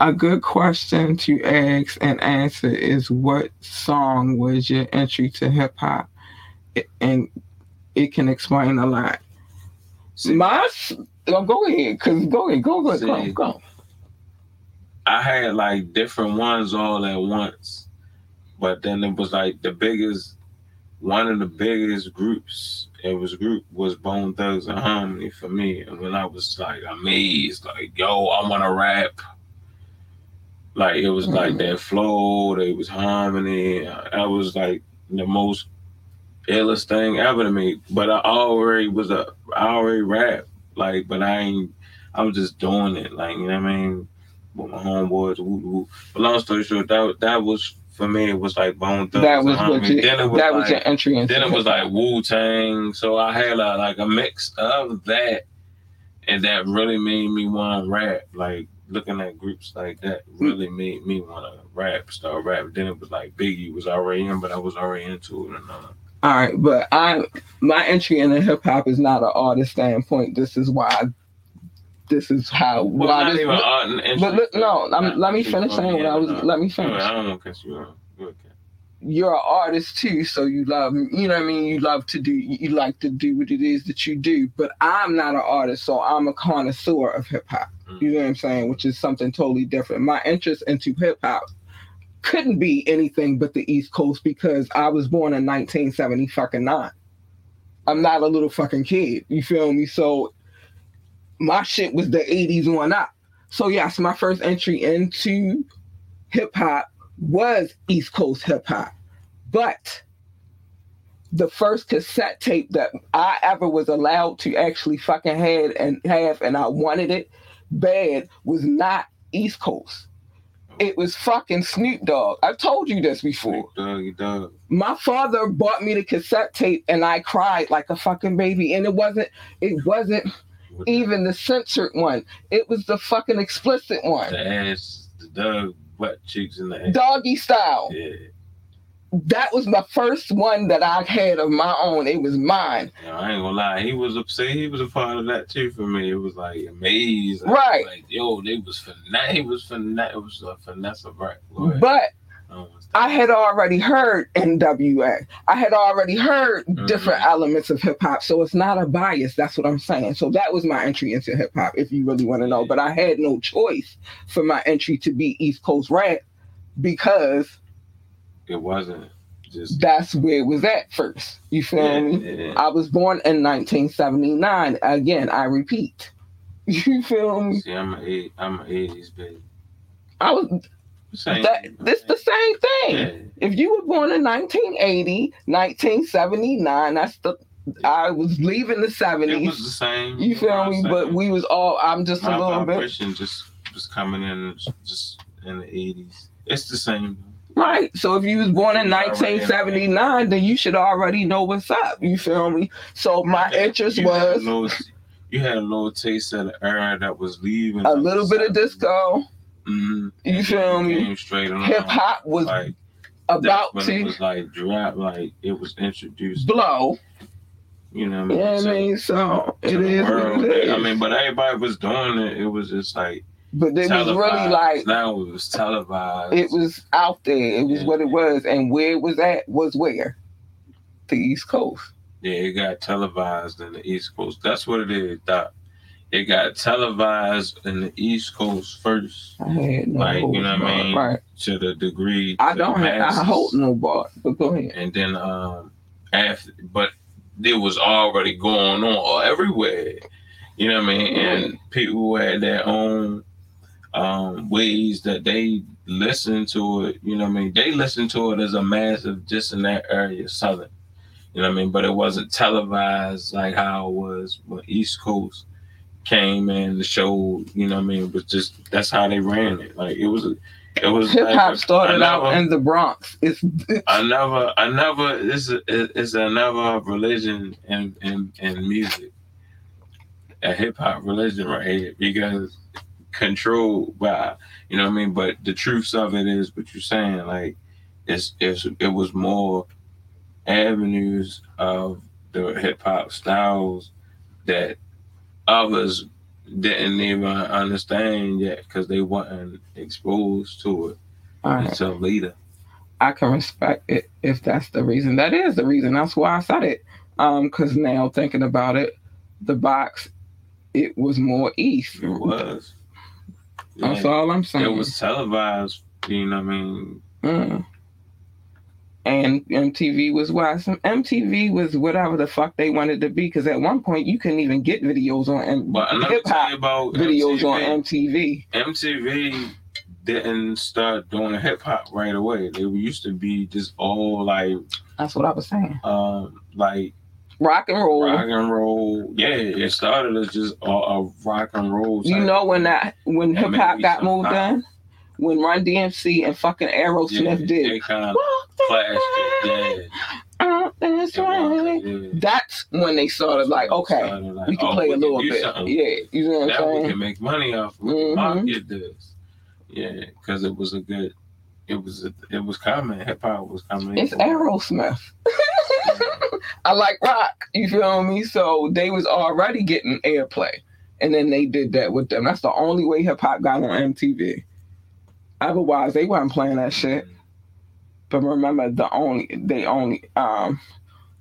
A good question to ask and answer is what song was your entry to hip hop? And it can explain a lot. See, My, oh, go ahead, cause go ahead, go go go See. go. I had like different ones all at once, but then it was like the biggest one of the biggest groups. It was group was Bone Thugs-n-Harmony for me, and when I was like amazed, like yo, I want to rap. Like it was like mm. that flow, they was harmony. Uh, I was like the most illest thing ever to me. But I already was a, I already rap, like, but I ain't. I was just doing it, like you know what I mean, with my homeboys. Woo, woo. But long story short, that that was for me. It was like Bone Thugs. That was what you, Then it was that was like, your entry into then it was like Wu Tang. So I had a, like a mix of that, and that really made me want to rap. Like looking at groups like that really made me want to rap, start rap. Then it was like Biggie was already in, but I was already into it. And, uh, All right, but I my entry into hip hop is not an artist standpoint. This is why. This is how. well, why not this, even art and but look, no, I'm, let me finish saying what I was. Let me finish. I don't want you. Uh, go ahead, Kat. You're an artist too, so you love. You know what I mean. You love to do. You like to do what it is that you do. But I'm not an artist, so I'm a connoisseur of hip hop. You mm. know what I'm saying? Which is something totally different. My interest into hip hop couldn't be anything but the East Coast because I was born in 1970 fucking nine. I'm not a little fucking kid. You feel me? So my shit was the 80s on up. So yes, my first entry into hip hop was East Coast hip hop. But the first cassette tape that I ever was allowed to actually fucking had and have and I wanted it bad was not East Coast. It was fucking Snoop Dogg. I've told you this before. Doggy dog. My father bought me the cassette tape and I cried like a fucking baby. And it wasn't it wasn't even the censored one. It was the fucking explicit one. the ass, the dog, butt cheeks in the ass. Doggy style. Yeah. That was my first one that I had of my own. It was mine. I ain't gonna lie, he was upset. He was a part of that too for me. It was like amazing. Right. Like, yo, they was finesse. He was finesse. It was a finesse of ahead. But I. I had already heard NWA. I had already heard Mhm. different elements of hip hop. So it's not a bias. That's what I'm saying. So that was my entry into hip hop, if you really want to know. But I had no choice for my entry to be East Coast rap because it wasn't just. that's where it was at first. You feel Yeah, me? yeah. I was born in 1979. Again, I repeat. You feel me? See, I'm a I'm an eighties baby. I was Same. that this the same thing. Yeah. If you were born in 1980, 1979, that's the I was leaving the 70s. It 70s. was the same. You feel me? But we was all I'm just a little bit just was coming in just in the eighties. It's the same. Right. So if you was born in 1979, then you should already know what's up. You feel me? So my interest you had was little, you had a little taste of the era that was leaving. a little bit of disco. hmm You feel me? Came straight along. Hip hop was like about when it was like drop, like it was introduced. blow. You know what I mean? So- I mean? So so it is, world, it is. I mean, but everybody was doing it. It was just like but it was really like now it was televised. it was out there. It was Yeah. what it was, and where it was at was where the East Coast. Yeah, it got televised in the East Coast. That's what it is, Doc. It got televised in the East Coast first I had no Like, you know what I mean? Right. to the degree. I don't have. I hold no bar. But go ahead. And then um after, but it was already going on everywhere. You know what I mean? And people had their own um ways that they listen to it. You know what I mean? They listen to it as a massive just in that area, Southern. You know what I mean? But it wasn't televised like how it was when East Coast came in the show. You know what I mean? It was just that's how they ran it. Like it was. It was hip hop a- started out in the Bronx. It's, it's I never, I never. This is it's another religion and in in music, a hip hop religion right here because controlled by you know what I mean. But the truth of it is what you're saying. Like it's it's it was more avenues of the hip hop styles that others didn't even understand yet because they weren't exposed to it right. until later. I can respect it if that's the reason. That is the reason. That's why I said it. Um, because now thinking about it, the box, it was more east. It was. That's all I'm saying. It was televised, you know what I mean? Mm. and MTV was why some MTV was whatever the fuck they wanted to be. Because at one point you couldn't even get videos on M- But let me hip hop videos MTV. on MTV. MTV didn't start doing hip hop right away. They used to be just all like, That's what I was saying. um, like Rock and roll. rock and roll. Yeah, it started as just a, a rock and roll. You know when that when hip hop got moved pop. in, when Run DMC and fucking yeah, Aerosmith did. They kind of flashed it. Yeah. this way. Yeah. That's when they started like, okay, Started like, we can oh, play a little bit. something. Yeah, you know what I'm saying? we saying? can make money off. We can mm-hmm. market this. Yeah, because it was a good. It was it was coming. Hip hop was coming. It's Aerosmith. I like rock. You feel me? So they was already getting airplay, and then they did that with them. That's the only way hip hop got on MTV. Otherwise, they weren't playing that shit. But remember, the only they only um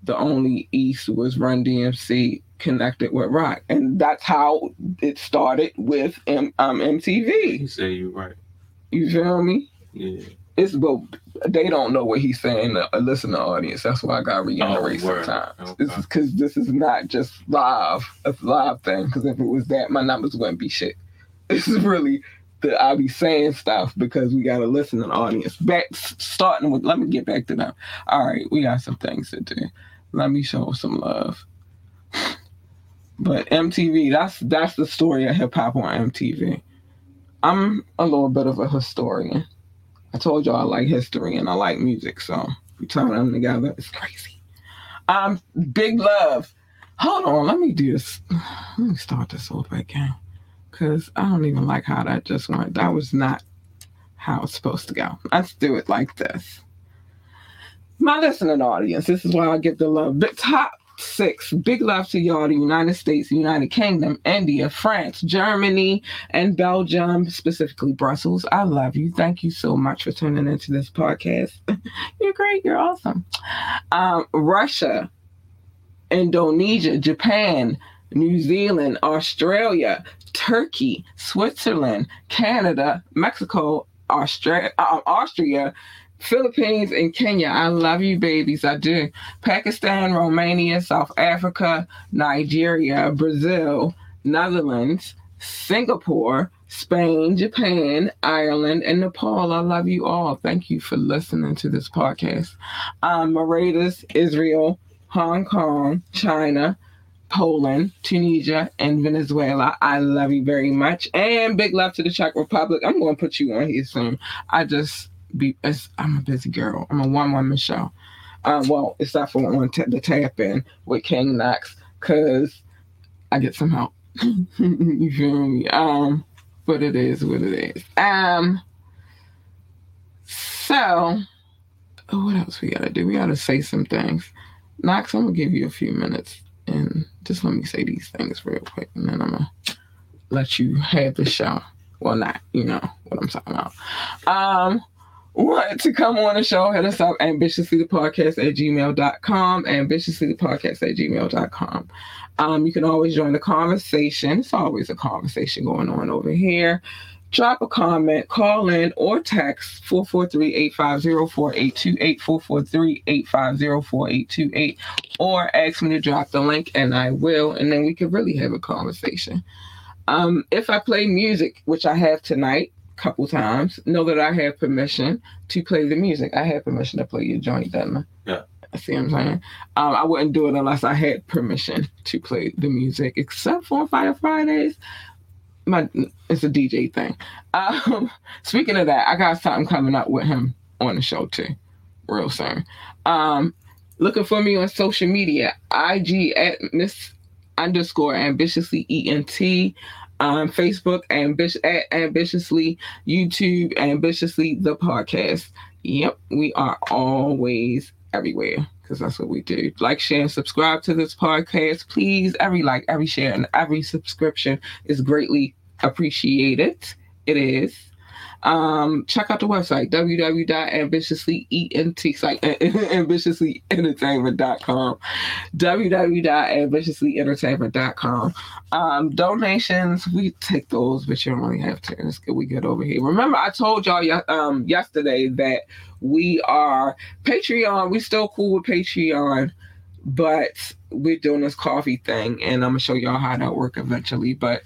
the only East was Run DMC connected with rock, and that's how it started with M- um You say you're right. You feel me? Yeah. It's but they don't know what he's saying. Uh, listen to audience. That's why I got to reiterate Oh, word. sometimes. Okay. This is because this is not just live. A live thing. Because if it was that, my numbers wouldn't be shit. This is really the I be saying stuff because we got to listen to the audience. Back starting with. Let me get back to them. All right, we got some things to do. Let me show some love. But MTV, that's that's the story of hip hop on MTV. I'm a little bit of a historian. I told y'all I like history and I like music, so we turn them together. It's crazy. Um, big love. Hold on, let me do this. Let me start this over again, cause I don't even like how that just went. That was not how it's supposed to go. Let's do it like this. My listening audience, this is why I give the love. Big top six. Big love to y'all, the United States, United Kingdom, India, France, Germany, and Belgium, specifically Brussels. I love you. Thank you so much for tuning into this podcast. You're great. You're awesome. Um, Russia, Indonesia, Japan, New Zealand, Australia, Turkey, Switzerland, Canada, Mexico, Australia, uh, Austria, Philippines, and Kenya. I love you, babies. I do. Pakistan, Romania, South Africa, Nigeria, Brazil, Netherlands, Singapore, Spain, Japan, Ireland, and Nepal. I love you all. Thank you for listening to this podcast. Um, Mauritius, Israel, Hong Kong, China, Poland, Tunisia, and Venezuela. I love you very much. And big love to the Czech Republic. I'm going to put you on here soon. I just be, I'm a busy girl. I'm a one woman show. Um, well, except for one t- the tap in with King Knoxx, because I get some help. you feel me? Um, but it is what it is. Um, so what else we gotta do? We gotta say some things. Knoxx, I'm gonna give you a few minutes and just let me say these things real quick, and then I'm gonna let you have the show. Well, not you know what I'm talking about. Um, want to come on the show, hit us up ambitiously the podcast at gmail.com, ambitiously the podcast at gmail.com. Um, you can always join the conversation. It's always a conversation going on over here. Drop a comment, call in, or text 443-850-4828, 443-850-4828, or ask me to drop the link and I will, and then we can really have a conversation. Um, if I play music, which I have tonight, couple times, know that I have permission to play the music. I have permission to play your joint, doesn't I? Yeah. See what I'm saying? Um, I wouldn't do it unless I had permission to play the music, except for on Fire Fridays. My it's a DJ thing. Um, speaking of that, I got something coming up with him on the show too, real soon. Um, looking for me on social media, IG at Miss underscore ambitiously ENT um, Facebook, ambitious at ambitiously, YouTube, ambitiously the podcast. Yep, we are always everywhere because that's what we do. Like, share, and subscribe to this podcast, please. Every like, every share, and every subscription is greatly appreciated. It is. Um, check out the website www.ambitiouslyeent like ambitiouslyentertainment.com www.ambitiouslyentertainment.com um, donations we take those but you don't really have to it's good we get over here. Remember i told y'all um, yesterday that we are patreon we still cool with patreon but we're doing this coffee thing and i'm gonna show y'all how that work eventually but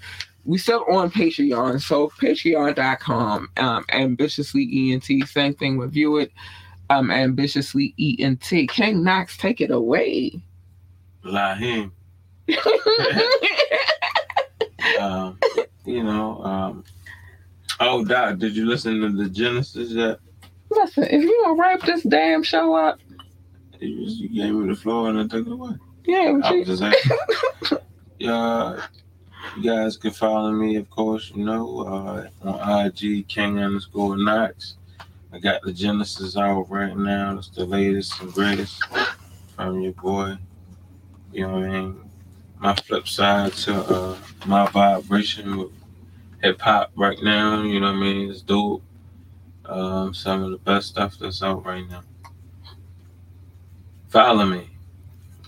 we still on patreon so patreon.com um ambitiously ent same thing with view it um ambitiously ent king knoxx take it away Lahim. Um, you know, um, oh, Doc, did you listen to the Genesis yet? listen if you don't wrap this damn show up You, just, you gave me the floor and I took it away. yeah I was just asking. yeah, you guys can follow me, of course, you know, uh, on IG, King underscore Knoxx. I got the Genesis out right now. It's the latest and greatest from your boy. You know what I mean? My flip side to uh, my vibration with hip hop right now, you know what I mean? It's dope. Um, some of the best stuff that's out right now. Follow me.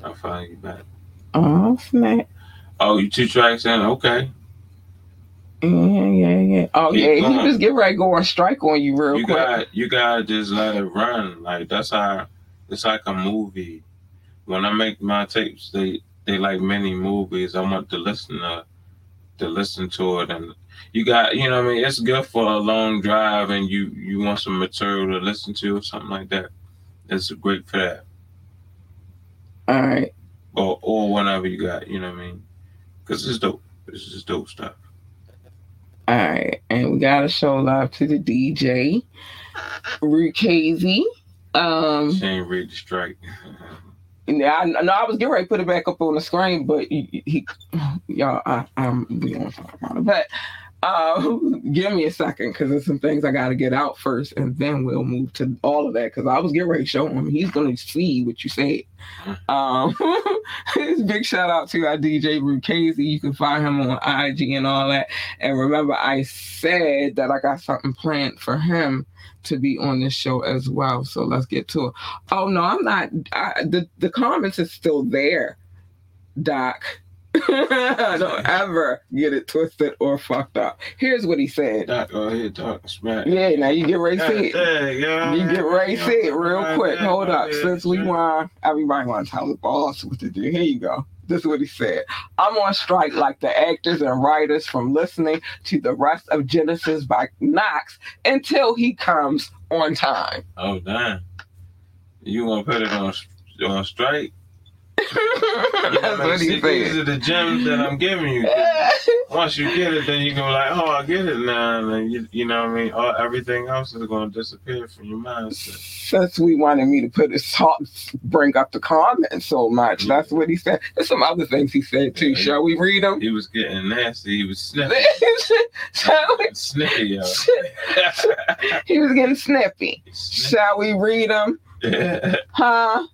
I'll follow you back. oh snap Oh, you two tracks in? Okay. yeah yeah yeah oh Keep yeah he going. just get ready to go on strike on you real you quick got you gotta just let it run. Like that's how it's like a movie. When I make my tapes, they they like many movies. I want the listener to listen to it and you got you know what I mean it's good for a long drive and you you want some material to listen to or something like that. It's great for that. all right Or or whenever you got, you know what I mean? Cause it's dope. This is dope stuff. All right, and we gotta show love to the DJ, Rukazy. Um, She ain't read the strike. I know I was getting ready to put it back up on the screen, but he, he y'all, I, I'm we gonna talk about it. But uh, give me a second because there's some things I gotta get out first, and then we'll move to all of that. Because I was getting ready to show him. He's gonna see what you said. Um, big shout out to our DJ Rukazy. You can find him on IG and all that. And remember, I said that I got something planned for him to be on this show as well. So let's get to it. Oh no, I'm not. I, the the comments is still there, Doc. Don't ever get it twisted or fucked up. Here's what he said. Doc, oh, talk smack. Yeah, now you get ready to see it. You get ready to see it real quick. Hold up. Since we want everybody wants to tell the boss what to do. Here you go. This is what he said. I'm on strike like the actors and writers from listening to the rest of Genesis by Knoxx until he comes on time. Oh damn! You want to put it on on strike? That's what he These are the gems that I'm giving you. Once you get it, then you go like, oh, I get it now, and then you, you know what I mean. All everything else is going to disappear from your mindset. Since we wanted me to put his talk, bring up the comments so much, that's what he said. There's some other things he said too. Yeah. Shall we read them? He was getting nasty. He was Shall we- sniffy, yo. he was getting snippy. Sniffy. Shall we read them? Yeah. Huh?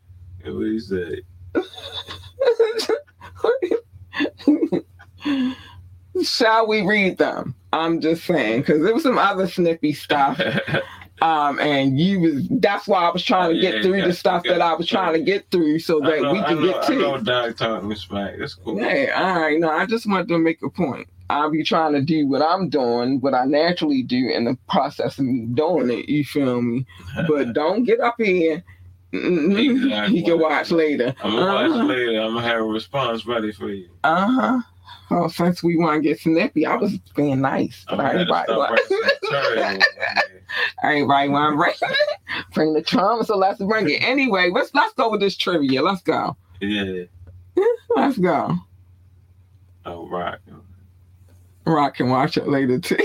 what he said? Shall we read them? I'm just saying because there was some other snippy stuff, um, and you was that's why I was trying to Yeah, get through yeah, the stuff that I was trying to get through so that know, we could know, get I know to. Doc talking smack. That's cool. Hey, all right, no, I just wanted to make a point. I'll be trying to do what I'm doing, what I naturally do in the process of me doing it. You feel me? But don't get up here. Mm-mm. Exactly. You can watch later. I'm gonna watch Uh-huh. later. I'm gonna have a response ready for you. Uh huh. Oh, since we want to get snippy, I was being nice, I'm but gonna have to everybody, stop want, writing everybody want to bring, bring the trauma, so let's bring it. Anyway, let's let's go with this trivia. Let's go. Yeah. Let's go. Oh, right. Rock can watch it later too. oh,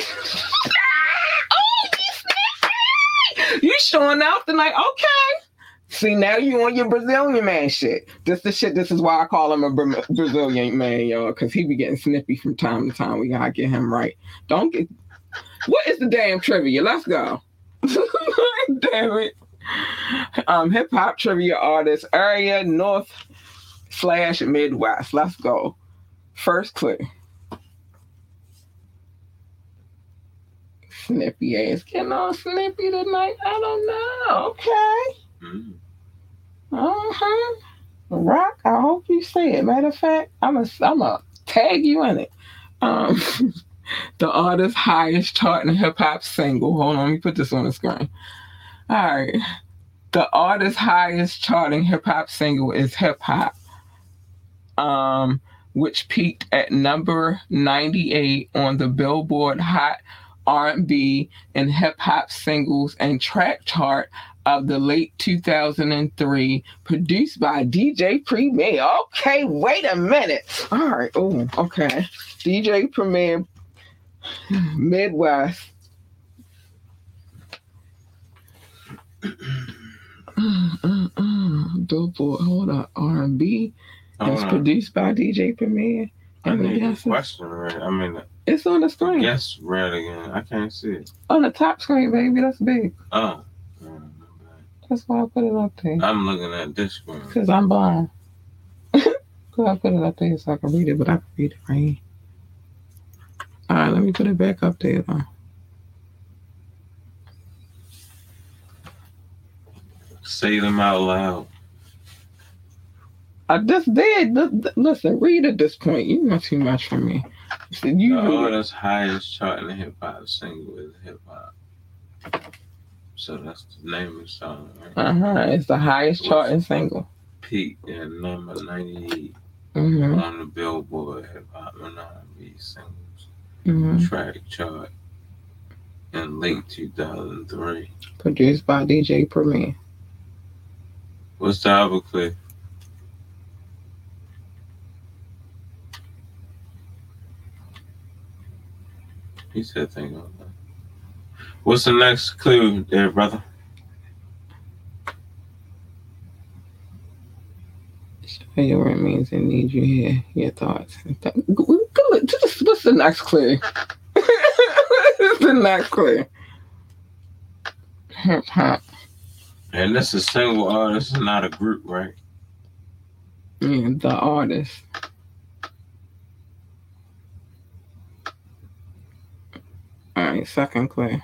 you snippy! You showing out tonight? Okay. See now you on your Brazilian man shit. This the shit. This is why I call him a Brazilian man, y'all, because he be getting snippy from time to time. We gotta get him right. Don't get. What is the damn trivia? Let's go. damn it. Um, hip hop trivia artist area North slash Midwest. Let's go. First clue. Snippy ass getting on Snippy tonight. I don't know. Okay. Mm. Uh-huh. Rock, I hope you see it. Matter of fact, I'm a I'm a tag you in it. Um the artist's highest charting hip hop single. Hold on, let me put this on the screen. All right. The artist's highest charting hip hop single is hip hop. Um, which peaked at number 98 on the Billboard Hot R&B and Hip Hop Singles and Track Chart of the late 2003, produced by DJ Premier. Okay, wait a minute. All right. Oh, okay. DJ Premier Midwest. Billboard, hold up, R&B. It's uh-huh. produced by DJ Premier. I the need a question right. I mean, it's on the screen. Yes, red again. I can't see it. On the top screen, baby. That's big. Oh. That's why I put it up there. I'm looking at this screen. Because I'm blind. so I put it up there so I can read it, but I can read it right here. All right, let me put it back up there though. Say them out loud. I just did. Listen, read at this point. You know too much for me. So you The artist's highest charting hip hop single is hip hop. So that's the name of the song, right? Uh-huh. It's the highest charting single. Peaked at number 98 Mm-hmm. on the Billboard Hip Hop and R&B Singles Mm-hmm. Track Chart in late 2003. Produced by DJ Premier. What's the album clip? He said thing on. What's the next clue there, brother? Show you what it means and need you here. Your thoughts. Go- go- just- What's the next clue? What's the next clue? Hip hop. And this is single artist, not a group, right? Yeah, the artist. All right, second clue.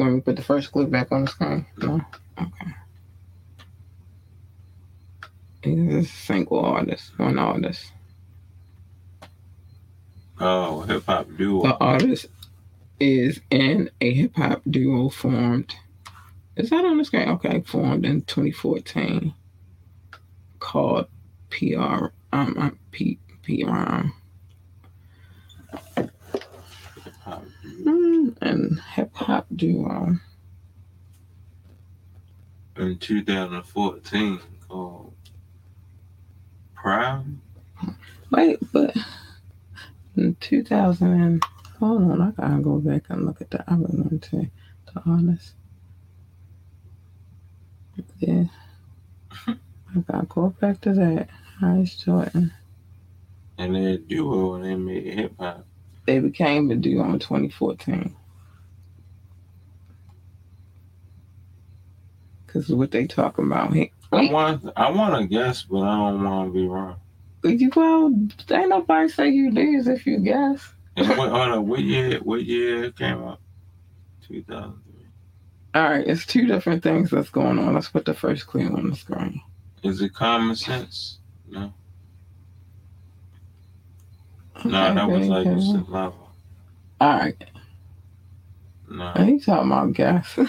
Want me put the first clip back on the screen? No? Okay. He's a single artist, one artist. Oh, hip hop duo. The artist is in a hip hop duo formed. Is that on the screen? Okay, formed in 2014 called PR um uh, P PR Hip hop and hip hop duo. In 2014 called Proud. Wait, but in 2000 and hold on, I gotta go back and look at the other one too. The honest, Yeah. I gotta go back to that. Ice Jordan. And a duo and they made hip hop. They became a duo in 2014. Cause what they talking about? I want I want to guess, but I don't want to be wrong. you well, ain't nobody say you lose if you guess. And what, hold on, what year? What year came out? 2003. All right, it's two different things that's going on. Let's put the first clue on the screen. Is it common sense? No, no, that was like a level. All right. No, I ain't talking about gas. Go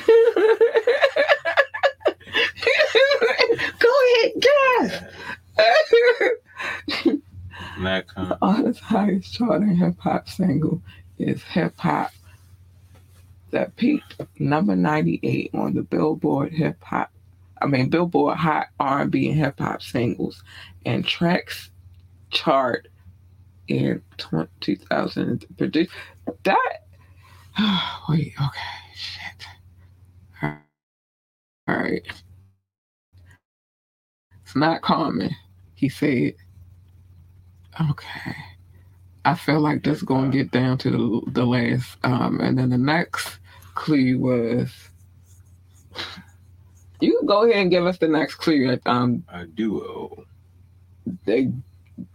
ahead, gas. that kind. artist's highest charting hip hop single is Hip Hop that peaked number 98 on the Billboard Hip Hop, I mean Billboard Hot R&B and Hip Hop Singles and Tracks chart in 20, 2000. Produced that. wait, okay, shit. All right. It's not common, he said. Okay. I feel like this going to get down to the, the last. Um, and then the next clue was. You can go ahead and give us the next clue. Um, A duo. they,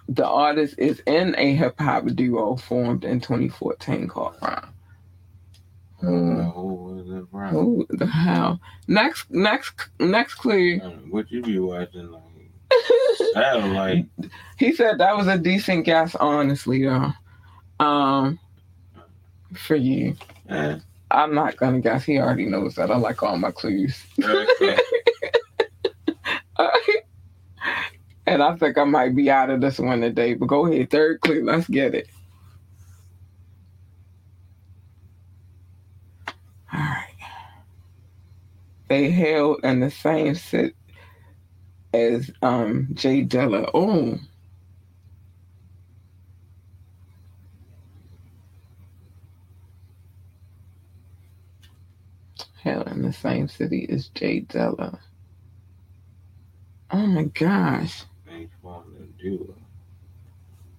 the artist is in a hip hop duo formed in 2014 called was it, bro? Who the hell? Next, next, next clue. Uh, What you be watching? Like satellite? He said that was a decent guess, honestly, though. Um, for you, Eh, I'm not gonna guess. He already knows that. I like all my clues. okay. And I think I might be out of this one today. But go ahead, third clue. Let's get it. All right. They held in the same sit as um J Dilla. Oh. In the same city as J Dilla. Oh my gosh. Ain't fun to do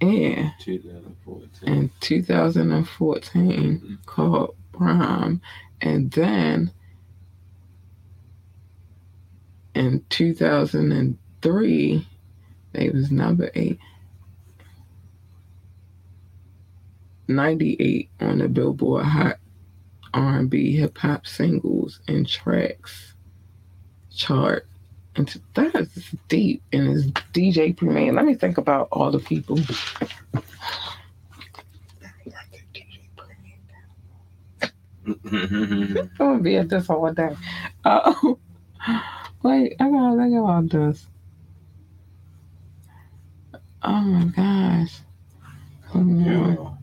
Yeah. 2014. in 2014 mm-hmm. called PRhyme, and then in 2003 they was number eight. 98 on the Billboard Hot R&B Hip Hop Singles and Tracks chart. And that is deep and it's DJ Premier. Let me think about all the people. I'm gonna be at this all day. Oh, wait, I gotta think about this. Oh my gosh. Come on.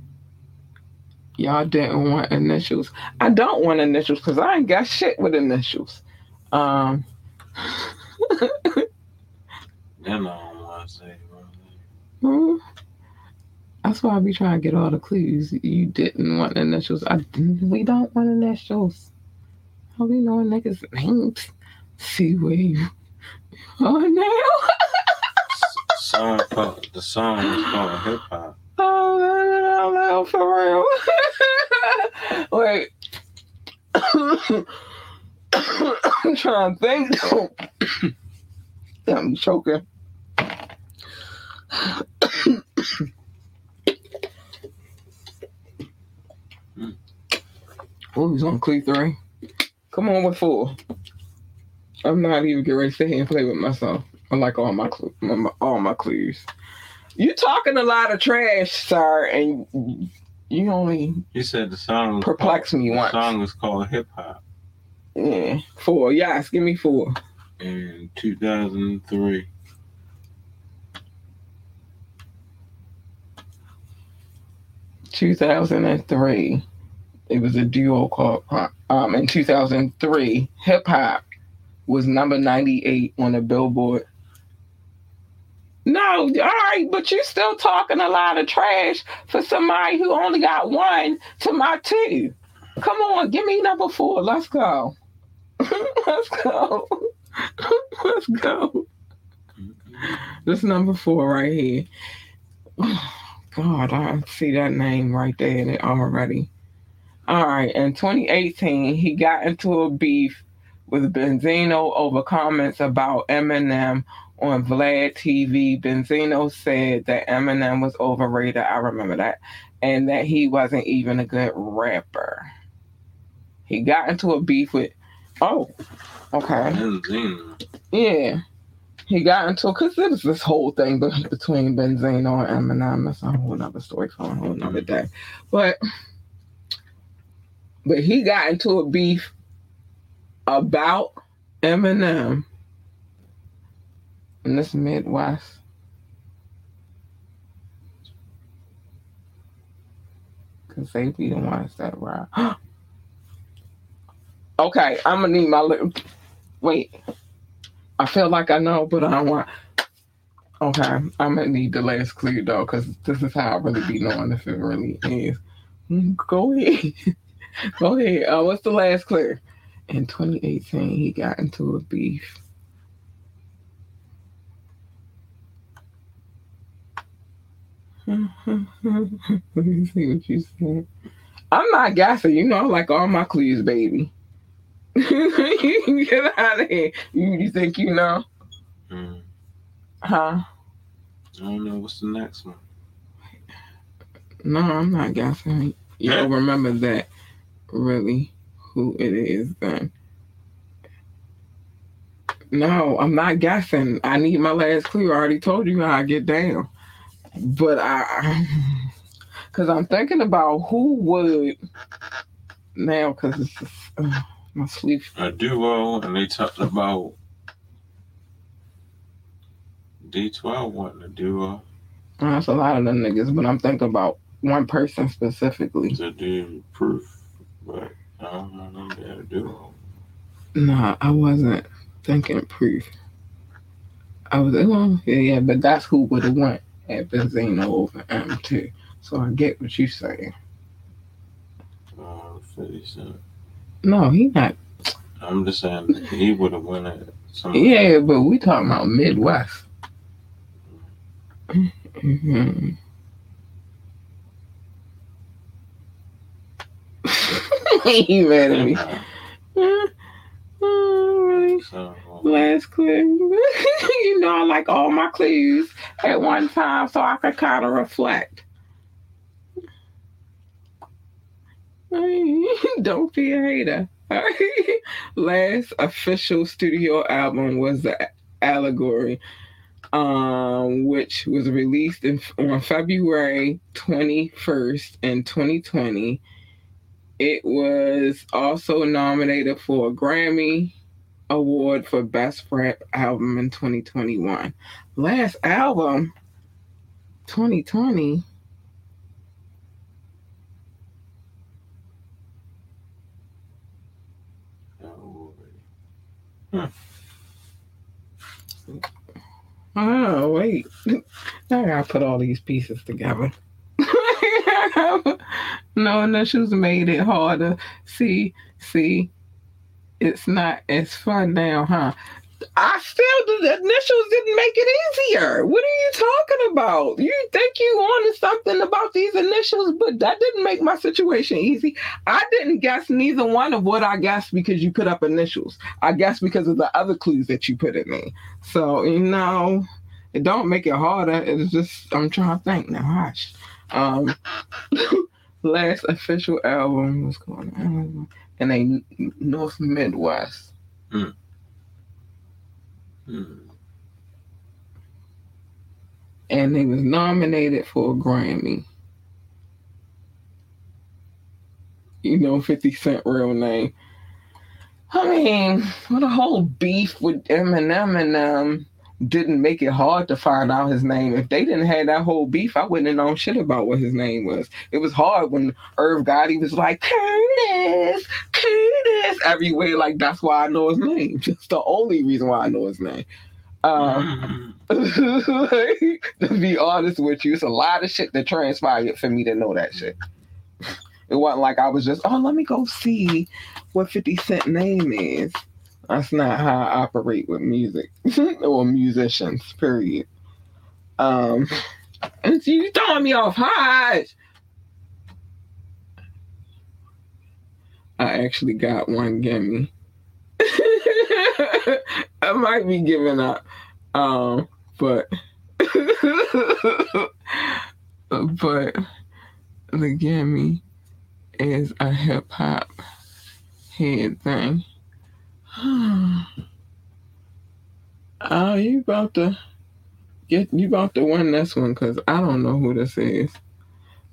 Y'all didn't want initials. I don't want initials because I ain't got shit with initials. Um, Then I don't want to say, hmm. that's why I be trying to get all the clues. You didn't want initials. I we don't want initials. How we know niggas names? See where you oh now. Song the song was called hip hop. Oh, no, no, no, for real. Wait. I'm trying to think. I'm choking. Oh, he's on clue three. Come on with four. I'm not even getting ready to sit here and play with myself. I like all my, clu- my all my clues. You talking a lot of trash, sir, and you only He said the song was perplex called, me the song was called hip hop Yeah, four. Yes, give me four. in 2003. Two thousand and three. It was a duo called um in two thousand three. Hip hop was number ninety eight on the Billboard. No, all right, but you're still talking a lot of trash for somebody who only got one to my two. Come on, give me number four. Let's go. Let's go. Let's go. This number four right here. God, I see that name right there in it already. All right, in 2018, he got into a beef with Benzino over comments about Eminem on Vlad TV. Benzino said that Eminem was overrated. I remember that. And that he wasn't even a good rapper. He got into a beef with, oh, okay. Benzino. Yeah. He got into because there was this whole thing be- between Benzino and Eminem. That's a whole nother story for a whole nother day. But but he got into a beef about Eminem in this Midwest. Cause they be the ones that ride. okay, I'm gonna need my li- wait. I feel like I know, but I don't want. Okay, I'm gonna need the last clue though, because this is how I really be knowing if it really is. Go ahead, go ahead. Uh, what's the last clue? In 2018, he got into a beef. Let me see what you said. I'm not guessing. You know, I like all my clues, baby. Get out of here. You, you think you know? Mm. Huh? I don't know what's the next one. No, I'm not guessing. You'll remember that really who it is then. No, I'm not guessing. I need my last clue. I already told you how I get down. But I, because I'm thinking about who would now, because it's just, uh, my sleep. A duo, and they talked about D12 wasn't a duo. That's a lot of them niggas, but I'm thinking about one person specifically. It's a dude proof, but I don't know them being a duo. Nah, I wasn't thinking proof. I was well, yeah, yeah, but that's who would have went at Benzino over M2. So I get what you're saying. Uh, 50 Cent. No, he not. I'm just saying he would have won at some. Yeah, but we talking about Midwest. Mhm. he mad at me. Uh. So, Last clue. you know, I like all my clues at one time so I can kind of reflect. Don't be a hater. Last official studio album was the Allegory, um, which was released in, on February 21st in 2020. It was also nominated for a Grammy Award for Best Rap Album in 2021. Last album, 2020. Hmm. Oh, wait. I gotta put all these pieces together. Knowing no initials made it harder. See, see, it's not as fun now, huh? I still, the initials didn't make it easier. What are you talking about? You think you wanted something about these initials, but that didn't make my situation easy. I didn't guess neither one of what I guessed because you put up initials. I guess because of the other clues that you put in me. So, you know, it don't make it harder. It's just, I'm trying to think now. Hush. Um, last official album was going on in a North Midwest. Hmm. and they was nominated for a Grammy. You know, 50 Cent real name. I mean, what a whole beef with Eminem and um didn't make it hard to find out his name. If they didn't have that whole beef, I wouldn't have known shit about what his name was. It was hard when Irv Gotti was like, Curtis, Curtis, everywhere. Like, that's why I know his name. That's the only reason why I know his name. Um, to be honest with you, it's a lot of shit that transpired for me to know that shit. It wasn't like I was just, oh, let me go see what 50 Cent name is. That's not how I operate with music or musicians, period. Um, and so you throwing me off hard. I actually got one gimme. I might be giving up. Um, but but the gimme is a hip hop head thing. Oh, you about to get you about to win this one because I don't know who this is.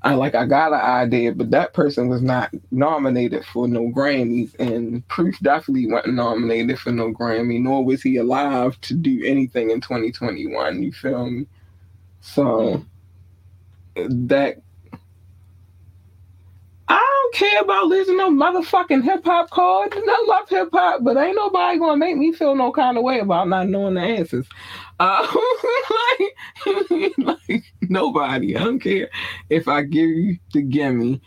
I like I got an idea, but that person was not nominated for no Grammys, and Proof definitely wasn't nominated for no Grammy, nor was he alive to do anything in 2021. You feel me? So that don't care about losing no motherfucking hip hop card. I love hip hop, but ain't nobody gonna make me feel no kind of way about not knowing the answers. Uh, like, like nobody. I don't care if I give you the gimme.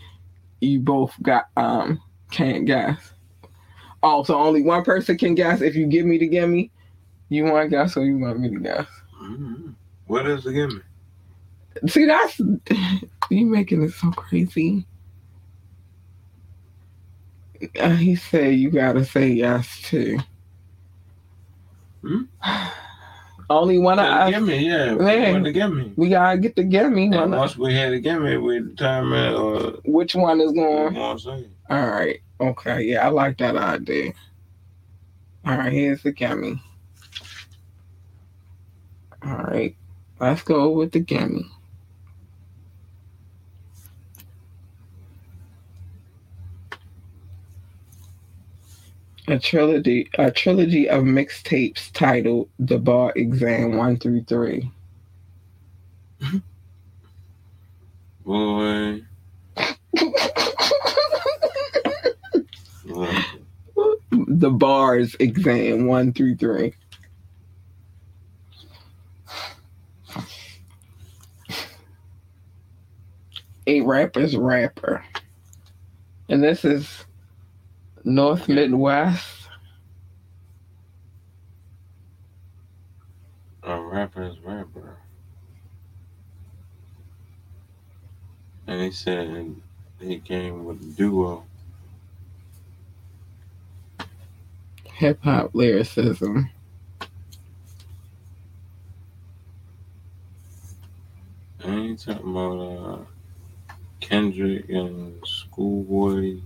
You both got um can't guess. Also, only one person can guess. If you give me the gimme, you want to guess or you want me to guess. Mhm. What is the gimme? See, that's you making it so crazy. Uh, he said you gotta say yes too. Hmm? Only one of us. gimme, yeah. Man. What the gimme? We gotta get the gimme. And once we had the gimme, we determined or which one is going? All right. Okay. Yeah, I like that idea. All right. Here's the gimme. All right. Let's go with the gimme. A trilogy, a trilogy of mixtapes titled "The Bar Exam One Through Three. Boy. The bars exam one through three. A rapper's rapper. And this is North Midwest. a rapper's rapper. And he said he came with a duo. Hip hop lyricism. And he talking about uh, Kendrick and Schoolboy.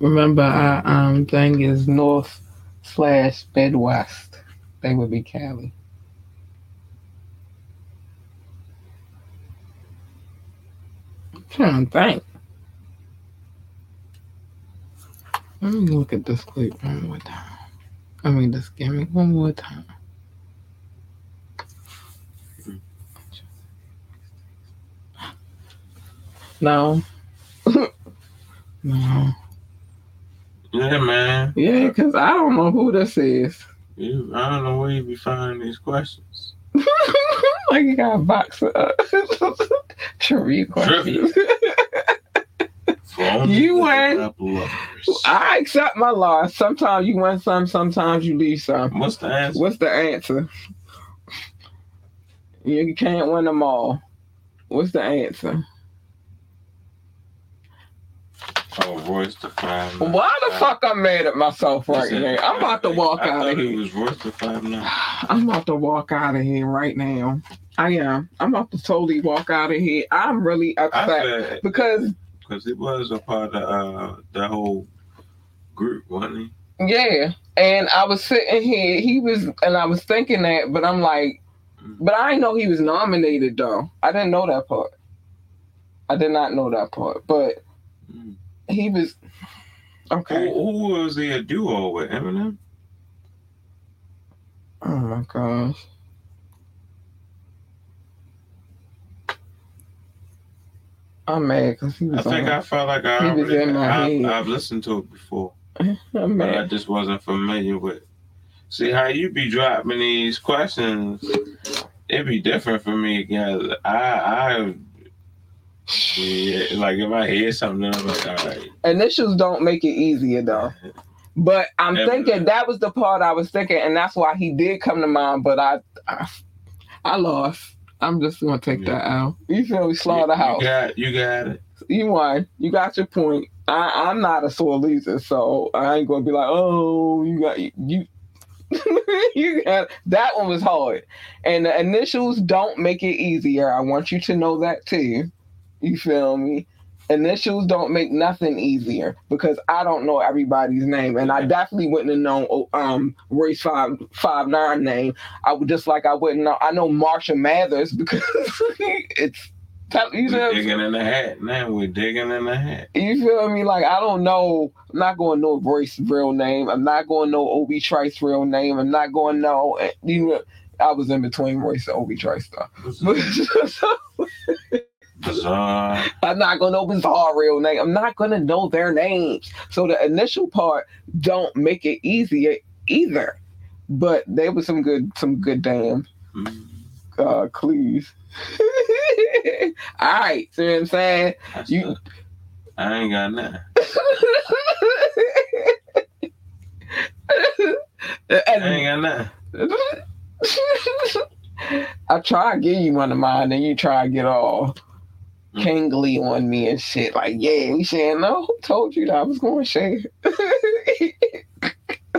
Remember our um thing is North slash Midwest. They would be Cali. I'm trying to think. Let me look at this clip one more time. I mean, just give me one more time. No. no. Yeah, man. Yeah, because I don't know who this is. You, I don't know where you be finding these questions. like you got a box of trivia questions. For You the win. I accept my loss. Sometimes you win some, sometimes you lose some. What's the answer? What's the answer? You can't win them all. What's the answer? Oh, Royce the five. Nine. Why the fuck I'm mad at myself right Listen, now? I'm about to walk I out of It here. was Royce the five nine. I'm about to walk out of here right now. I am. I'm about to totally walk out of here. I'm really upset because because it was a part of uh, that whole group, wasn't he? Yeah. And I was sitting here, he was, and I was thinking that, but I'm like, but I didn't know he was nominated though. I didn't know that part. I did not know that part, but Mm. He was okay. who was he a duo with? Eminem? Oh my gosh. I'm mad because he I think on, I felt like I he was in my I, head. I've listened to it before, I'm but I just wasn't familiar with. See how you be dropping these questions? It be different for me, guys. I, I, yeah, like if I hear something, I'm like, all right. Initials don't make it easier though. But I'm Yeah, thinking that was the part I was thinking, and that's why he did come to mind. But I, I, I lost. I'm just gonna take Yeah. that out. You feel me? Slaughterhouse. You got, you got it. You won. You got your point. I, I'm not a sore loser, so I ain't gonna be like, oh, you got you. you got that one was hard, and the initials don't make it easier. I want you to know that too. You feel me? Initials don't make nothing easier because I don't know everybody's name, and I definitely wouldn't have known oh, um race five five nine name. I would just like I wouldn't know. I know Marshall Mathers because it's. You We're know, digging in the hat. man. we're digging in the hat. you feel me? Like I don't know. I'm not going to know Royce's real name. I'm not going to know Obie Trice's real name. I'm not going to know. You know, I was in between Royce and Obie Trice stuff. Bizarre. I'm not to know Bizarre real name. I'm not to know their names. So the initial part don't make it easier either. But they was some good, some good damn Mm, uh, clues. All right, see what I'm saying? that's You- the- I ain't got nothing. I ain't got nothing. I try to give you one of mine, and you try to get all. Kingly on me and shit. Like, yeah, we sharing. No, who told you that I was going to share? I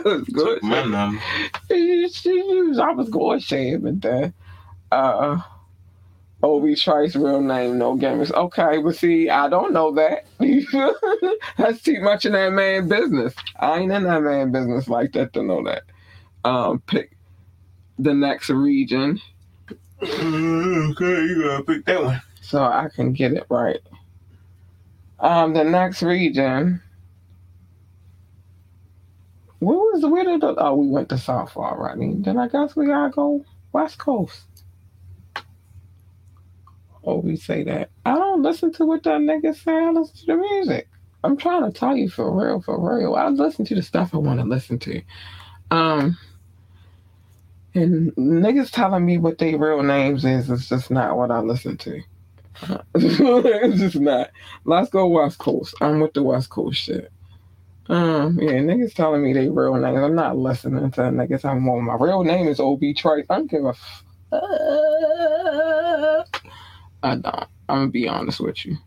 was going Took my number. to I was going to share, but then, uh, Obie Trice real name, no gamers. Okay, but see, I don't know that. That's too much in that man business. I ain't in that man business like that to know that. Um, pick the next region okay, you gotta pick that one. So I can get it right. Um, the next region. Where was where did the, oh we went to South already. Then I guess we gotta go West Coast. Oh, we say that. I don't listen to what that nigga say. I listen to the music. I'm trying to tell you for real, for real. I listen to the stuff I want to listen to. Um, and niggas telling me what their real names is is just not what I listen to. it's just not. Let's go West Coast. I'm with the West Coast shit. Um, yeah, niggas telling me they real niggas. I'm not listening to niggas. I'm on my real name is Obie Trice. I don't give a fuck. I don't. I'm gonna be honest with you.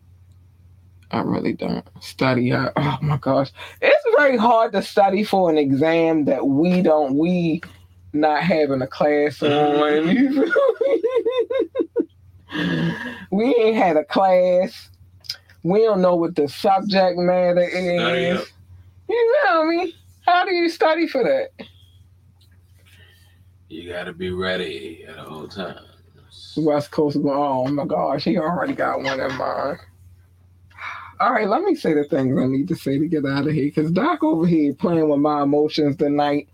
I really don't study. I, oh my gosh, it's very hard to study for an exam that we don't. We not having a class on. You feel me? we ain't had a class. We don't know what the subject matter is. You feel me? How do you study for that? You gotta be ready at all times. West Coast going, oh my gosh, he already got one in mind. All right, let me say the things I need to say to get out of here. Because Doc over here playing with my emotions tonight.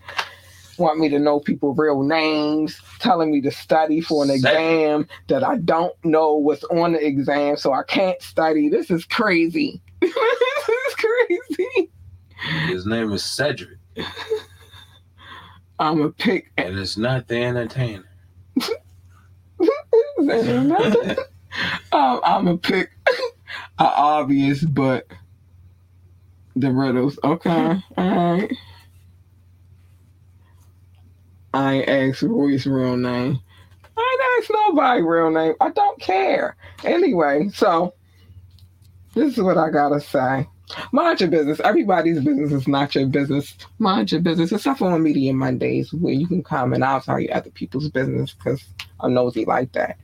Want me to know people's real names, telling me to study for an exam that I don't know what's on the exam, so I can't study. This is crazy. this is crazy. His name is Cedric, I'm a pick. and it's not the entertainer. um, I'm a pick a obvious, but the riddles. Okay, all right. I asked Roy's real name. I ain't asked nobody real name. I don't care. Anyway, so this is what I gotta say. Mind your business. Everybody's business is not your business. Mind your business. Except for on Media Mondays where you can comment. I'll tell you other people's business because I'm nosy like that.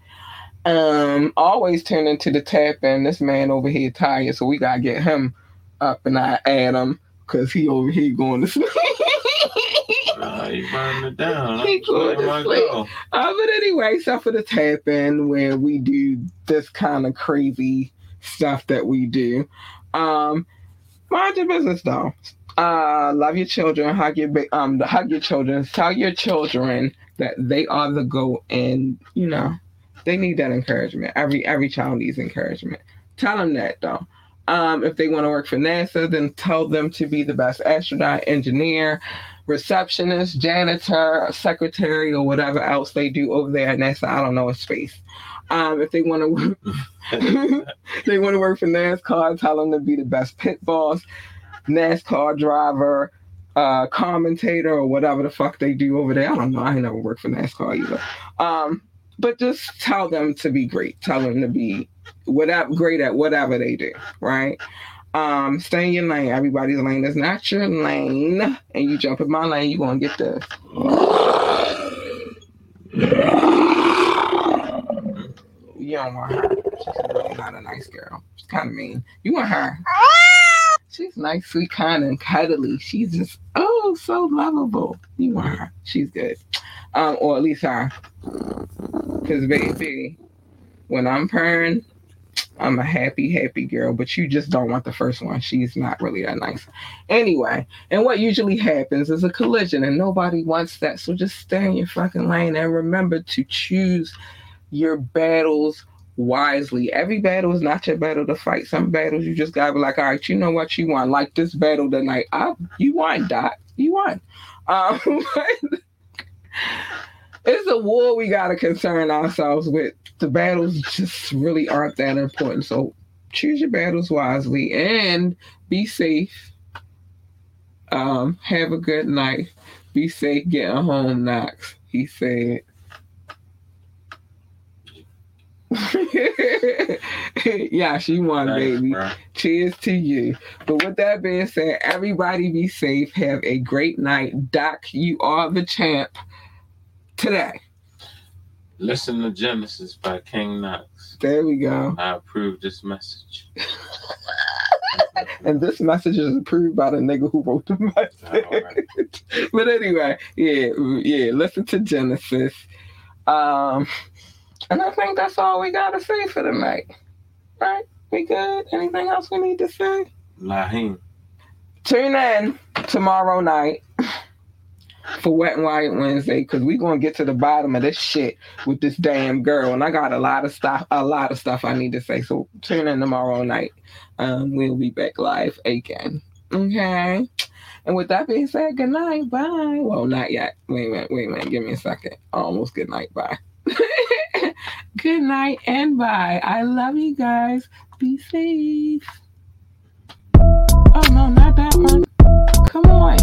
Um, always turn into the Tap In this man over here tired, so we gotta get him up and I add him because he over here going to sleep. Uh, you burning it down. He going to sleep. Uh, but anyway, the tap in where we do this kind of crazy stuff that we do. Um, mind your business though. Uh, love your children. Hug your ba- um, hug your children. Tell your children that they are the goal, and you know they need that encouragement. Every every child needs encouragement. Tell them that though. Um, if they want to work for NASA, then tell them to be the best astronaut, engineer, receptionist, janitor, secretary, or whatever else they do over there at NASA. I don't know in space. Um, if they want to they want to work for NASCAR. Tell them to be the best pit boss, NASCAR driver, uh, commentator, or whatever the fuck they do over there. I don't know. I ain't never worked for NASCAR either. Um, but just tell them to be great. Tell them to be whatever great at whatever they do. Right. Um, stay in your lane. Everybody's lane is not your lane, and you jump in my lane, you're gonna get this. You don't want her. She's really not a nice girl. She's kind of mean. You want her. She's nice, sweet, kind, and cuddly. She's just oh so lovable. You want her. She's good. Um, or at least her. Cause baby, when I'm purring, I'm a happy, happy girl, but you just don't want the first one. She's not really that nice. Anyway, and what usually happens is a collision, and nobody wants that. So just stay in your fucking lane and remember to choose your battles wisely. Every battle is not your battle to fight. Some battles you just gotta be like, all right, you know what you want. Like this battle tonight, I you won, Dot. You won. Um, it's a war we gotta concern ourselves with. The battles just really aren't that important. So choose your battles wisely and be safe. Um, have a good night. Be safe getting home, Knoxx. He said. yeah, she won, Thanks, baby. bro. Cheers to you. But with that being said, everybody be safe. Have a great night. Doc, you are the champ today. Listen to Genesis by King Knoxx. There we go. I approve this message. And this message is approved by the nigga who wrote the message. Alright. but anyway, yeah, yeah, listen to Genesis. Um, and I think that's all we gotta say for the night. Right? We good? Anything else we need to say? Lahim. Tune in tomorrow night for Wet and Wild Wednesday because we're gonna get to the bottom of this shit with this damn girl. And I got a lot of stuff, a lot of stuff I need to say. So tune in tomorrow night. Um, we'll be back live again. Okay. And with that being said, good night. Bye. Well, not yet. Wait a minute. Wait a minute. Give me a second. Almost good night. Bye. good night and bye. I love you guys. Be safe. Oh no, not that one. Come on.